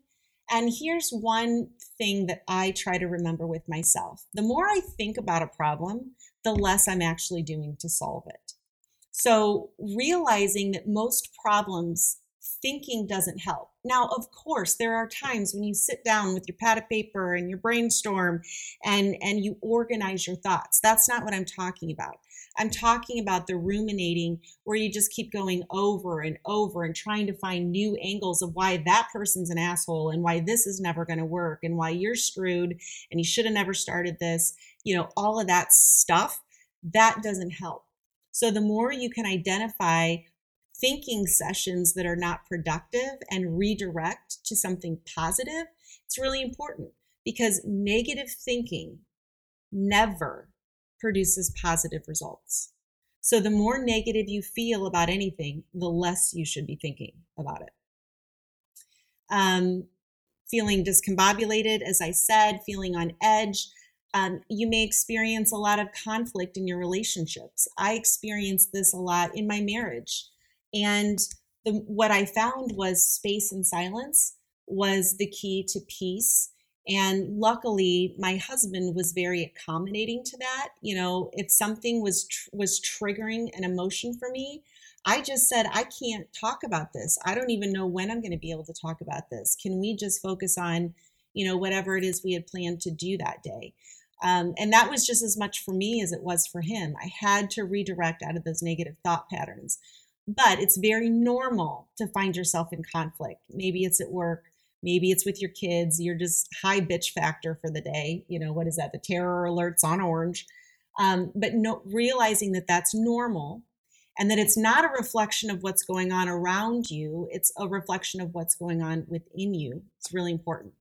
and here's one thing that I try to remember with myself the more I think about a problem, the less I'm actually doing to solve it. So, realizing that most problems, thinking doesn't help. Now, of course, there are times when you sit down with your pad of paper and your brainstorm and, and you organize your thoughts. That's not what I'm talking about. I'm talking about the ruminating where you just keep going over and over and trying to find new angles of why that person's an asshole and why this is never going to work and why you're screwed and you should have never started this. You know, all of that stuff, that doesn't help. So the more you can identify thinking sessions that are not productive and redirect to something positive, it's really important because negative thinking never produces positive results. So the more negative you feel about anything, the less you should be thinking about it. Um, feeling discombobulated, as I said, feeling on edge. Um, you may experience a lot of conflict in your relationships. I experienced this a lot in my marriage. And the, what I found was space and silence was the key to peace and luckily my husband was very accommodating to that. You know if something was tr- was triggering an emotion for me i just said i can't talk about this. I don't even know when i'm going to be able to talk about this. Can we just focus on you know whatever it is we had planned to do that day? Um, and that was just as much for me as it was for him. I had to redirect out of those negative thought patterns. But it's very normal to find yourself in conflict. Maybe it's at work Maybe it's with your kids. You're just high bitch factor for the day. You know, what is that? The terror alerts on orange. Um, but no, realizing that that's normal and that it's not a reflection of what's going on around you, it's a reflection of what's going on within you. It's really important.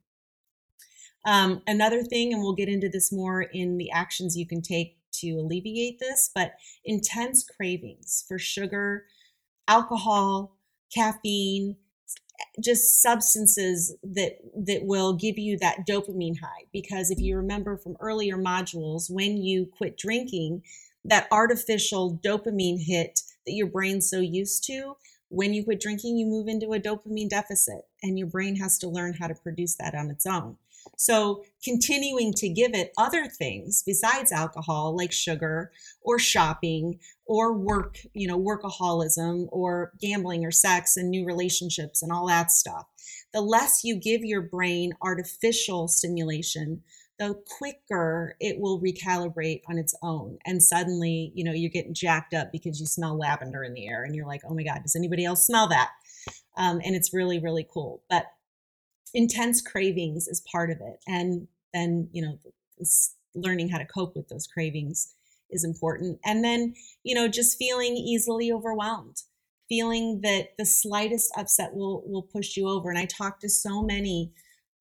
Um, another thing, and we'll get into this more in the actions you can take to alleviate this, but intense cravings for sugar, alcohol, caffeine, just substances that that will give you that dopamine high. Because if you remember from earlier modules when you quit drinking that artificial dopamine hit that your brain's so used to when you quit drinking you move into a dopamine deficit and your brain has to learn how to produce that on its own so continuing to give it other things besides alcohol, like sugar or shopping or work, you know, workaholism or gambling or sex and new relationships and all that stuff. The less you give your brain artificial stimulation, the quicker it will recalibrate on its own. And suddenly, you know, you're getting jacked up because you smell lavender in the air and you're like, oh my God, does anybody else smell that? Um, and it's really, really cool. But intense cravings is part of it. And then you know learning how to cope with those cravings is important. And then you know just feeling easily overwhelmed feeling that the slightest upset will will push you over. And i talk to so many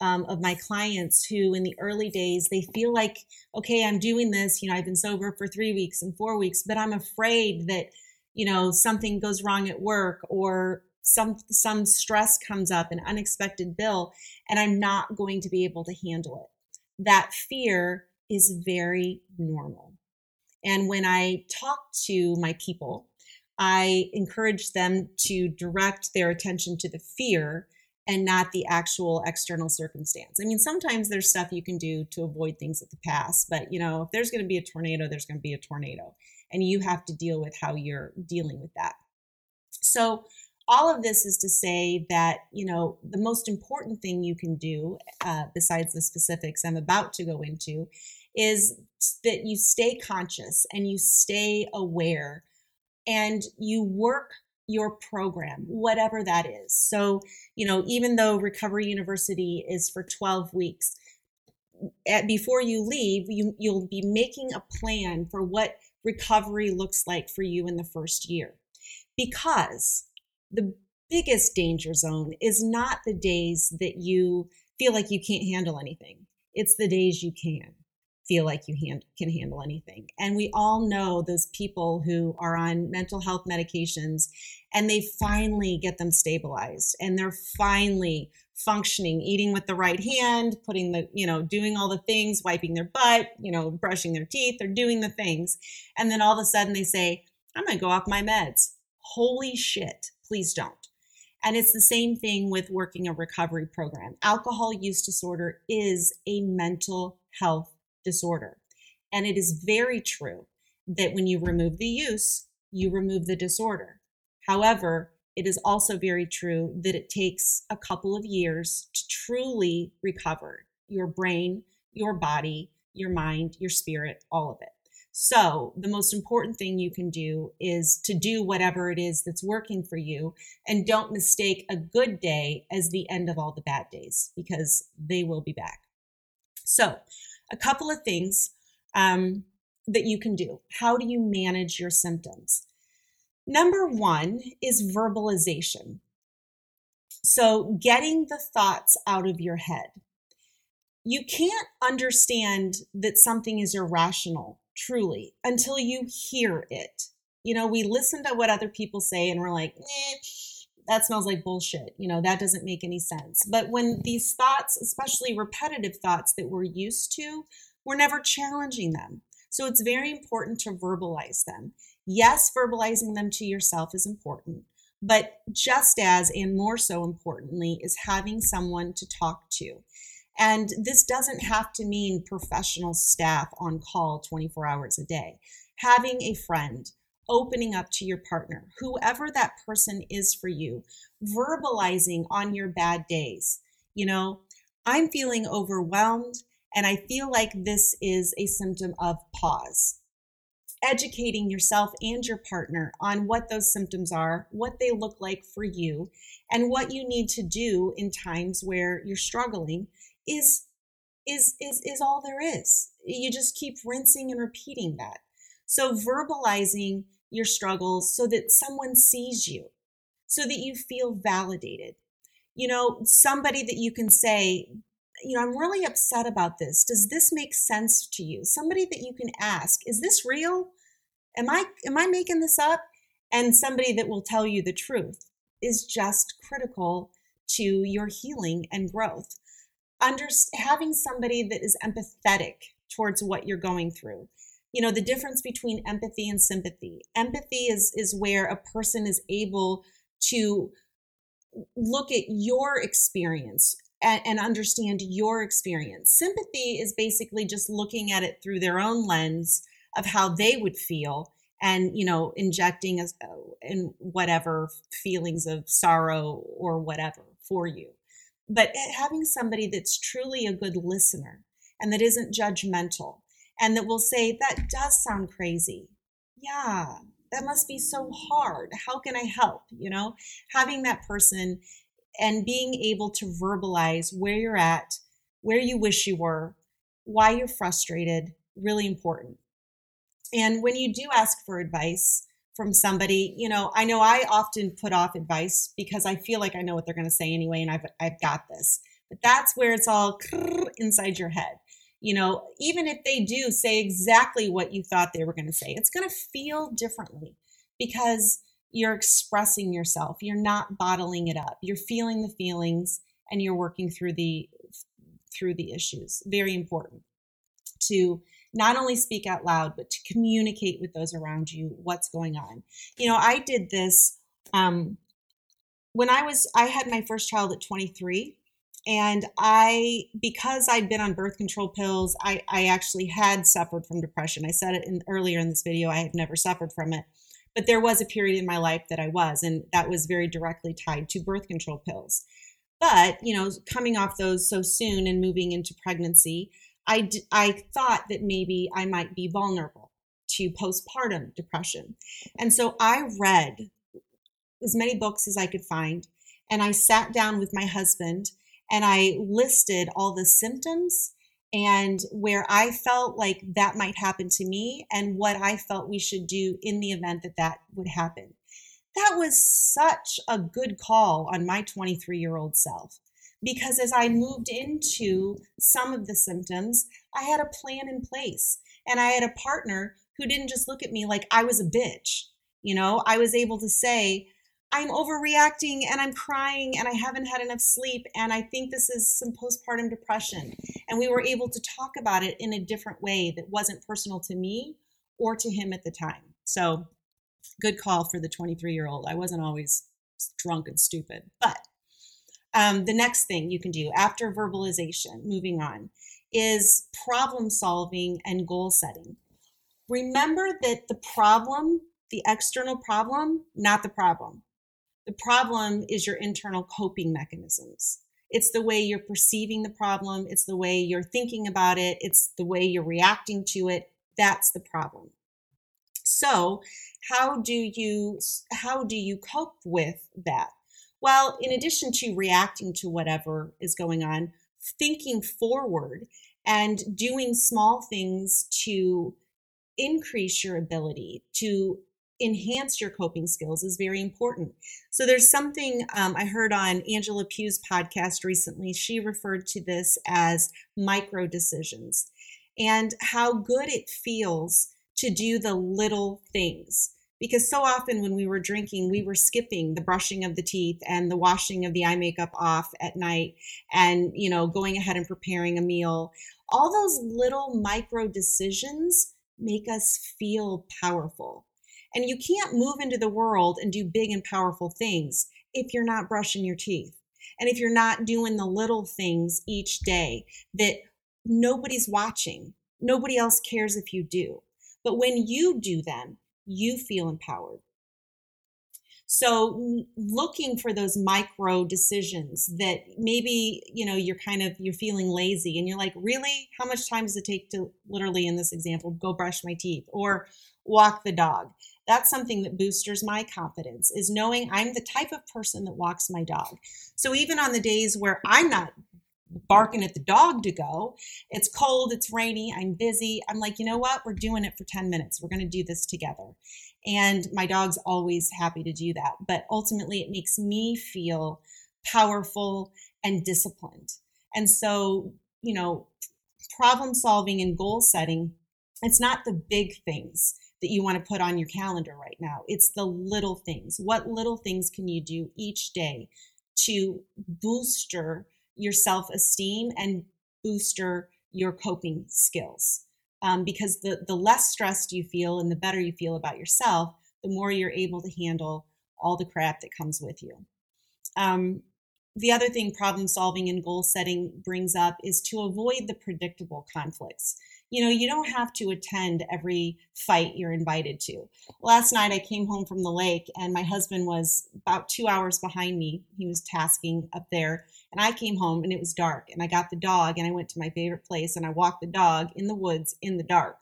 um, of my clients who in the early days they feel like okay i'm doing this. You know i've been sober for three weeks and four weeks but i'm afraid that you know something goes wrong at work or some some stress comes up an unexpected bill and i'm not going to be able to handle it that fear is very normal and when i talk to my people i encourage them to direct their attention to the fear and not the actual external circumstance. I mean, sometimes there's stuff you can do to avoid things at the past, but you know, if there's going to be a tornado, there's going to be a tornado, and you have to deal with how you're dealing with that. So, all of this is to say that you know the most important thing you can do uh, besides the specifics i'm about to go into is that you stay conscious and you stay aware and you work your program whatever that is. So you know even though recovery university is for 12 weeks at, before you leave you, you'll be making a plan for what recovery looks like for you in the first year. Because the biggest danger zone is not the days that you feel like you can't handle anything. It's the days you can feel like you hand, can handle anything. And we all know those people who are on mental health medications and they finally get them stabilized and they're finally functioning, eating with the right hand, putting the, you know, doing all the things, wiping their butt, you know, brushing their teeth, they're doing the things. And then all of a sudden they say, I'm going to go off my meds. Holy shit please don't. And it's the same thing with working a recovery program. Alcohol use disorder is a mental health disorder. And it is very true that when you remove the use, you remove the disorder. However, it is also very true that it takes a couple of years to truly recover your brain, your body, your mind, your spirit, all of it. So, the most important thing you can do is to do whatever it is that's working for you and don't mistake a good day as the end of all the bad days because they will be back. So, a couple of things um, that you can do. How do you manage your symptoms? Number one is verbalization. So, getting the thoughts out of your head. You can't understand that something is irrational truly, until you hear it. You know, we listen to what other people say and we're like, eh, that smells like bullshit. You know, that doesn't make any sense. But when these thoughts, especially repetitive thoughts that we're used to, we're never challenging them. So it's very important to verbalize them. Yes, verbalizing them to yourself is important, but just as and more so importantly is having someone to talk to. And this doesn't have to mean professional staff on call 24 hours a day. Having a friend, opening up to your partner, whoever that person is for you, verbalizing on your bad days. You know, I'm feeling overwhelmed and I feel like this is a symptom of PAWS. Educating yourself and your partner on what those symptoms are, what they look like for you, and what you need to do in times where you're struggling is is is is all there is. You just keep rinsing and repeating that. So, verbalizing your struggles so that someone sees you, so that you feel validated. You know, somebody that you can say, you know, I'm really upset about this. Does this make sense to you? Somebody that you can ask, is this real? Am I am I making this up? And somebody that will tell you the truth is just critical to your healing and growth. Under, having somebody that is empathetic towards what you're going through. You know, the difference between empathy and sympathy. Empathy is is where a person is able to look at your experience and, and, understand your experience. Sympathy is basically just looking at it through their own lens of how they would feel and you know injecting in whatever feelings of sorrow or whatever for you but having somebody that's truly a good listener and that isn't judgmental and that will say that does sound crazy. Yeah that must be so hard. How can i help? You know having that person and being able to verbalize where you're at where you wish you were why you're frustrated really important. And when you do ask for advice from somebody, you know, I know I often put off advice because I feel like I know what they're going to say anyway and I've I've got this. But that's where it's all inside your head. You know, even if they do say exactly what you thought they were going to say, it's going to feel differently because you're expressing yourself. You're not bottling it up. You're feeling the feelings and you're working through the through the issues. Very important to not only speak out loud, but to communicate with those around you what's going on. You know, I did this um, when I was, I had my first child at 23. And I, because I'd been on birth control pills, I, I actually had suffered from depression. I said it in, earlier in this video, I had never suffered from it. But there was a period in my life that I was, and that was very directly tied to birth control pills. But, you know, coming off those so soon and moving into pregnancy, I, d- I thought that maybe I might be vulnerable to postpartum depression. And so I read as many books as I could find. And I sat down with my husband and I listed all the symptoms and where I felt like that might happen to me and what I felt we should do in the event that that would happen. That was such a good call on my 23 year old self because as I moved into some of the symptoms, I had a plan in place and I had a partner who didn't just look at me like I was a bitch. You know, I was able to say, I'm overreacting and I'm crying and I haven't had enough sleep and I think this is some postpartum depression. And we were able to talk about it in a different way that wasn't personal to me or to him at the time. So, good call for the 23 year old. I wasn't always drunk and stupid, but um, the next thing you can do after verbalization, moving on, is problem solving and goal setting. Remember that the problem, the external problem, not the problem. The problem is your internal coping mechanisms. It's the way you're perceiving the problem, it's the way you're thinking about it, it's the way you're reacting to it. That's the problem. So, how do you how do you cope with that? Well, in addition to reacting to whatever is going on, thinking forward and doing small things to increase your ability to enhance your coping skills is very important. So there's something um, I heard on Angela Pugh's podcast recently. She referred to this as micro decisions and how good it feels to do the little things because so often when we were drinking we were skipping the brushing of the teeth and the washing of the eye makeup off at night and you know going ahead and preparing a meal. All those little micro decisions make us feel powerful. And you can't move into the world and do big and powerful things if you're not brushing your teeth and if you're not doing the little things each day that nobody's watching nobody else cares if you do. But when you do them you feel empowered. So looking for those micro decisions that maybe, you know, you're kind of you're feeling lazy and you're like, "Really? How much time does it take to literally in this example go brush my teeth or walk the dog?" That's something that boosters my confidence is knowing I'm the type of person that walks my dog. So even on the days where I'm not barking at the dog to go. It's cold, it's rainy, I'm busy. I'm like, you know what? We're doing it for 10 minutes. We're going to do this together. And my dog's always happy to do that. But ultimately, it makes me feel powerful and disciplined. And so, you know, problem solving and goal setting, it's not the big things that you want to put on your calendar right now. It's the little things. What little things can you do each day to booster your self esteem and booster your coping skills? Um, because the, the less stressed you feel and the better you feel about yourself, the more you're able to handle all the crap that comes with you. Um, the other thing problem solving and goal setting brings up is to avoid the predictable conflicts. You know, you don't have to attend every fight you're invited to. Last night I came home from the lake and my husband was about two hours behind me. He was tasking up there. And I came home and it was dark. And I got the dog and I went to my favorite place and I walked the dog in the woods in the dark.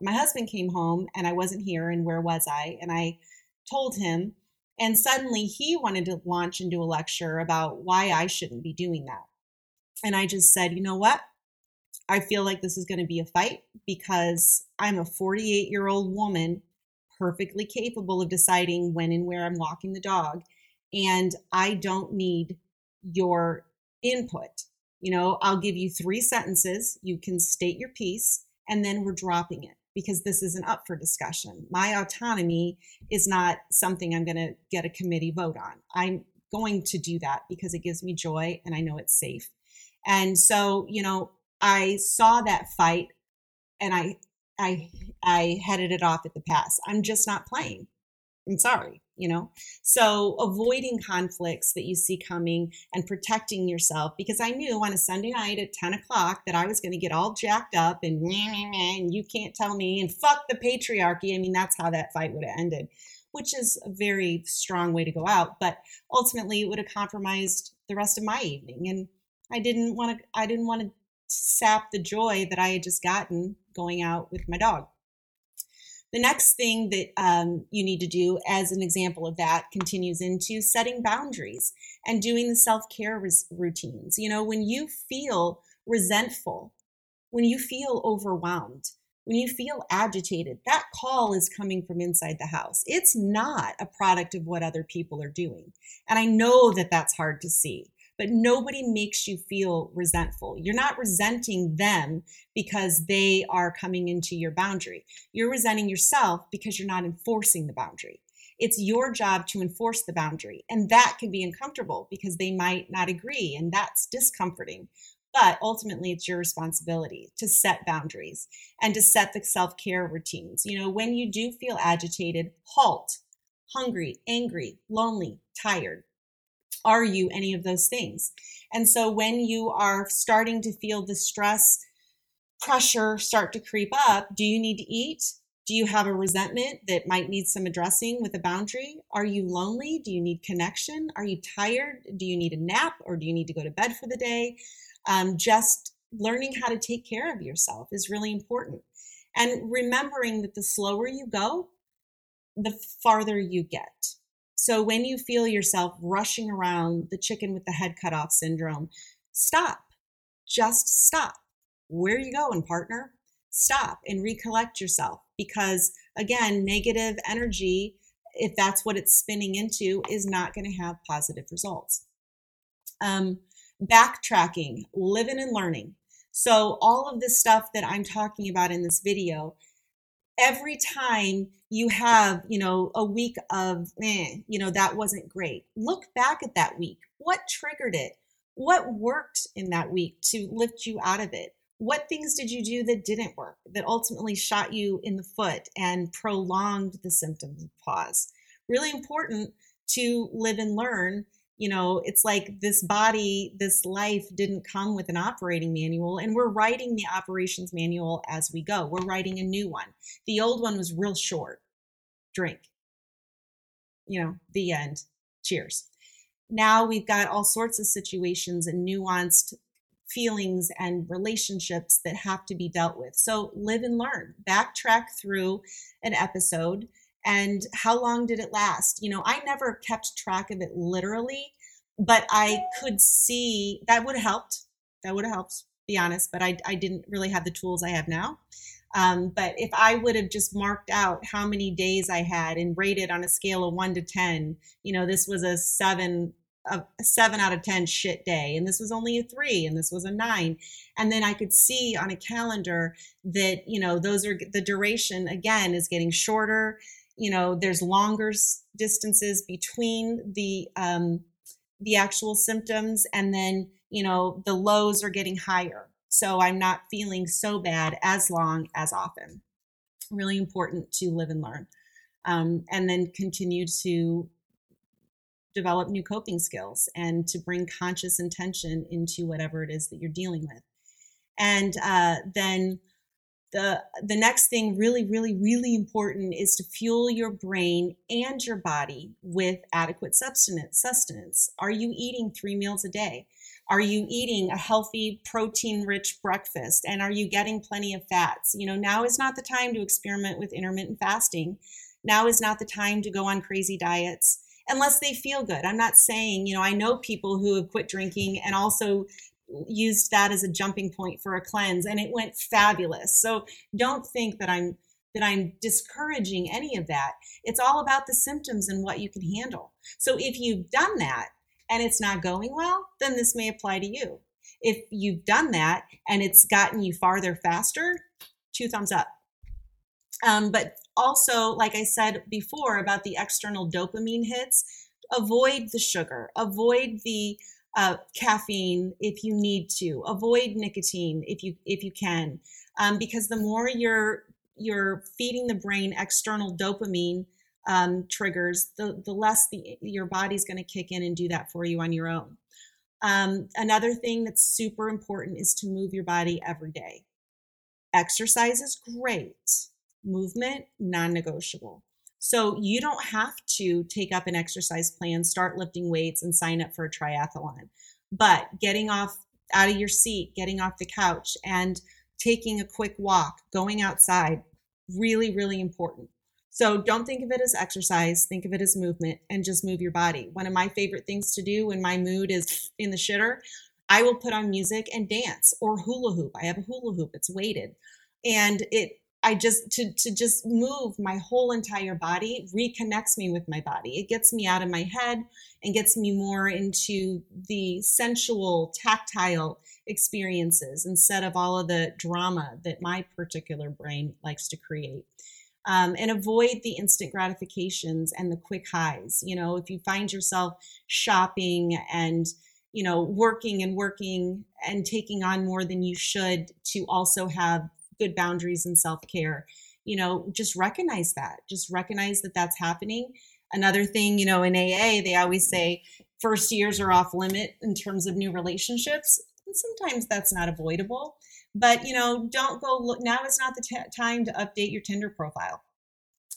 My husband came home and I wasn't here. And where was I? And I told him and suddenly he wanted to launch into a lecture about why I shouldn't be doing that. And I just said, you know what? I feel like this is going to be a fight because I'm a 48 year old woman, perfectly capable of deciding when and where I'm walking the dog. And I don't need your input. You know, I'll give you three sentences. You can state your piece, and then we're dropping it because this isn't up for discussion. My autonomy is not something I'm going to get a committee vote on. I'm going to do that because it gives me joy and I know it's safe. And so, you know, I saw that fight and I I I headed it off at the pass. I'm just not playing. I'm sorry you know so avoiding conflicts that you see coming and protecting yourself because i knew on a sunday night at 10 o'clock that i was going to get all jacked up and, and you can't tell me and fuck the patriarchy i mean that's how that fight would have ended which is a very strong way to go out but ultimately it would have compromised the rest of my evening and i didn't want to i didn't want to sap the joy that i had just gotten going out with my dog the next thing that um, you need to do, as an example of that, continues into setting boundaries and doing the self care res- routines. You know, when you feel resentful, when you feel overwhelmed, when you feel agitated, that call is coming from inside the house. It's not a product of what other people are doing. And I know that that's hard to see but nobody makes you feel resentful. You're not resenting them because they are coming into your boundary. You're resenting yourself because you're not enforcing the boundary. It's your job to enforce the boundary. And that can be uncomfortable because they might not agree, and that's discomforting. But ultimately, it's your responsibility to set boundaries and to set the self care routines. You know, when you do feel agitated, halt, hungry, angry, lonely, tired are you any of those things? And so when you are starting to feel the stress, pressure start to creep up, do you need to eat? Do you have a resentment that might need some addressing with a boundary? Are you lonely? Do you need connection? Are you tired? Do you need a nap or do you need to go to bed for the day? Um, just learning how to take care of yourself is really important. And remembering that the slower you go, the farther you get. So when you feel yourself rushing around the chicken with the head cut off syndrome, stop. Just stop. Where are you going, partner? Stop and recollect yourself because, again, negative energy, if that's what it's spinning into, is not going to have positive results. Um, backtracking, living and learning. So, all of this stuff that I'm talking about in this video every time you have, you know, a week of, eh, you know, that wasn't great. Look back at that week. What triggered it? What worked in that week to lift you out of it? What things did you do that didn't work, that ultimately shot you in the foot and prolonged the symptoms of PAWS? Really important to live and learn you know, it's like this body, this life didn't come with an operating manual, and we're writing the operations manual as we go. We're writing a new one. The old one was real short. Drink. You know, the end. Cheers. Now we've got all sorts of situations and nuanced feelings and relationships that have to be dealt with. So live and learn. Backtrack through an episode and how long did it last you know i never kept track of it literally but i could see that would have helped That would have helped, be honest, but I, I didn't really have the tools I have now. Um, but if I would have just marked out how many days I had and rated on a scale of one to 10, you know, this was a seven, a seven out of 10 shit day, and this was only a three, and this was a nine. And then I could see on a calendar that, you know, those are the duration again is getting shorter. You know, there's longer distances between the, um, the actual symptoms, and then, you know, the lows are getting higher so I'm not feeling so bad as long as often. Really important to live and learn. Um, and then continue to develop new coping skills and to bring conscious intention into whatever it is that you're dealing with. And uh, then the the next thing really really really important is to fuel your brain and your body with adequate sustenance sustenance are you eating 3 meals a day are you eating a healthy, protein rich breakfast? And are you getting plenty of fats? You know, now is not the time to experiment with intermittent fasting. Now is not the time to go on crazy diets unless they feel good. I'm not saying, you know, I know people who have quit drinking and also used that as a jumping point for a cleanse and it went fabulous. So don't think that I'm that I'm discouraging any of that. It's all about the symptoms and what you can handle. So if you've done that, and it's not going well, then this may apply to you. If you've done that and it's gotten you farther faster, two thumbs up. Um, but also, like I said before about the external dopamine hits, avoid the sugar, avoid the uh, caffeine if you need to, avoid nicotine if you if you can, um, because the more you're you're feeding the brain external dopamine um, triggers, the, the less the, your body's going to kick in and do that for you on your own. Um, another thing that's super important is to move your body every day. Exercise is great, movement, non negotiable. So you don't have to take up an exercise plan, start lifting weights, and sign up for a triathlon. But getting off out of your seat, getting off the couch, and taking a quick walk, going outside, really, really important. So don't think of it as exercise, think of it as movement and just move your body. One of my favorite things to do when my mood is in the shitter, I will put on music and dance or hula hoop. I have a hula hoop, it's weighted. And it I just to to just move my whole entire body reconnects me with my body. It gets me out of my head and gets me more into the sensual, tactile experiences instead of all of the drama that my particular brain likes to create um, and avoid the instant gratifications and the quick highs. You know, if you find yourself shopping and you know working and working and taking on more than you should to also have good boundaries and self-care you know just recognize that just recognize that that's happening another thing you know in aa they always say first years are off limit in terms of new relationships and sometimes that's not avoidable but you know, don't go look. Now is not the t- time to update your Tinder profile.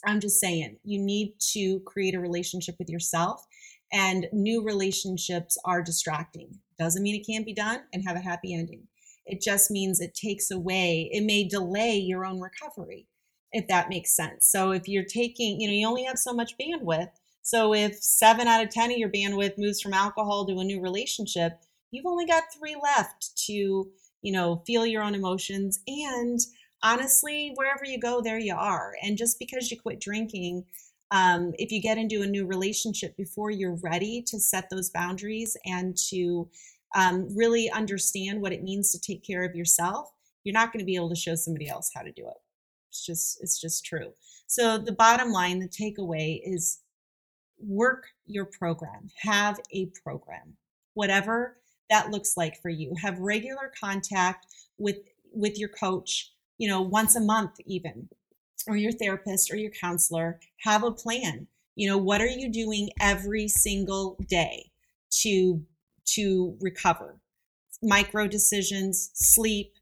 I'm just saying, you need to create a relationship with yourself, and new relationships are distracting. Doesn't mean it can't be done and have a happy ending. It just means it takes away, it may delay your own recovery, if that makes sense. So if you're taking, you know, you only have so much bandwidth. So if seven out of 10 of your bandwidth moves from alcohol to a new relationship, you've only got three left to you know, feel your own emotions. And honestly, wherever you go, there you are. And just because you quit drinking, um, if you get into a new relationship before you're ready to set those boundaries and to um, really understand what it means to take care of yourself, you're not going to be able to show somebody else how to do it. It's just, it's just true. So the bottom line, the takeaway is work your program, have a program, whatever that looks like for you. Have regular contact with with your coach, you know, once a month even, or your therapist or your counselor. Have a plan. You know, what are you doing every single day to to recover? Micro decisions, sleep,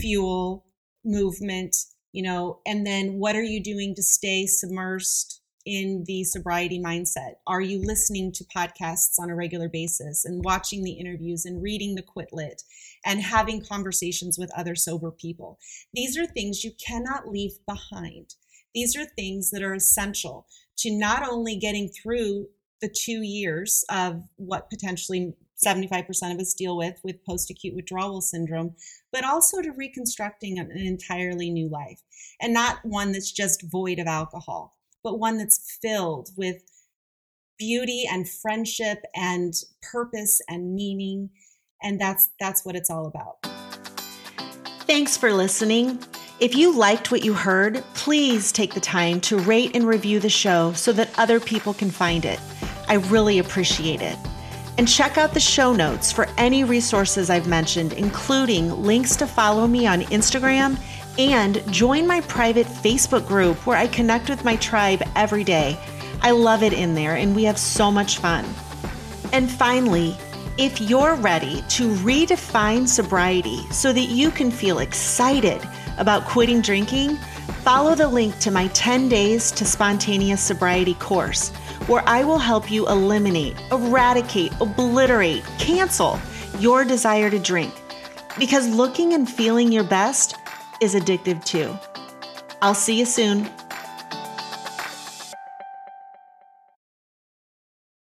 fuel, movement, you know, and then what are you doing to stay submersed in the sobriety mindset? Are you listening to podcasts on a regular basis and watching the interviews and reading the Quit Lit and having conversations with other sober people? These are things you cannot leave behind. These are things that are essential to not only getting through the two years of what potentially 75% of us deal with with post-acute withdrawal syndrome but also to reconstructing an entirely new life. And not one that's just void of alcohol but one that's filled with beauty and friendship and purpose and meaning. And that's that's what it's all about. Thanks for listening. If you liked what you heard please take the time to rate and review the show so that other people can find it. I really appreciate it and check out the show notes for any resources I've mentioned, including links to follow me on Instagram and join my private Facebook group where I connect with my tribe every day. I love it in there and we have so much fun. And finally, if you're ready to redefine sobriety so that you can feel excited about quitting drinking, follow the link to my 10 Days to Spontaneous Sobriety course where I will help you eliminate, eradicate, obliterate, cancel your desire to drink. Because looking and feeling your best is addictive too. I'll see you soon.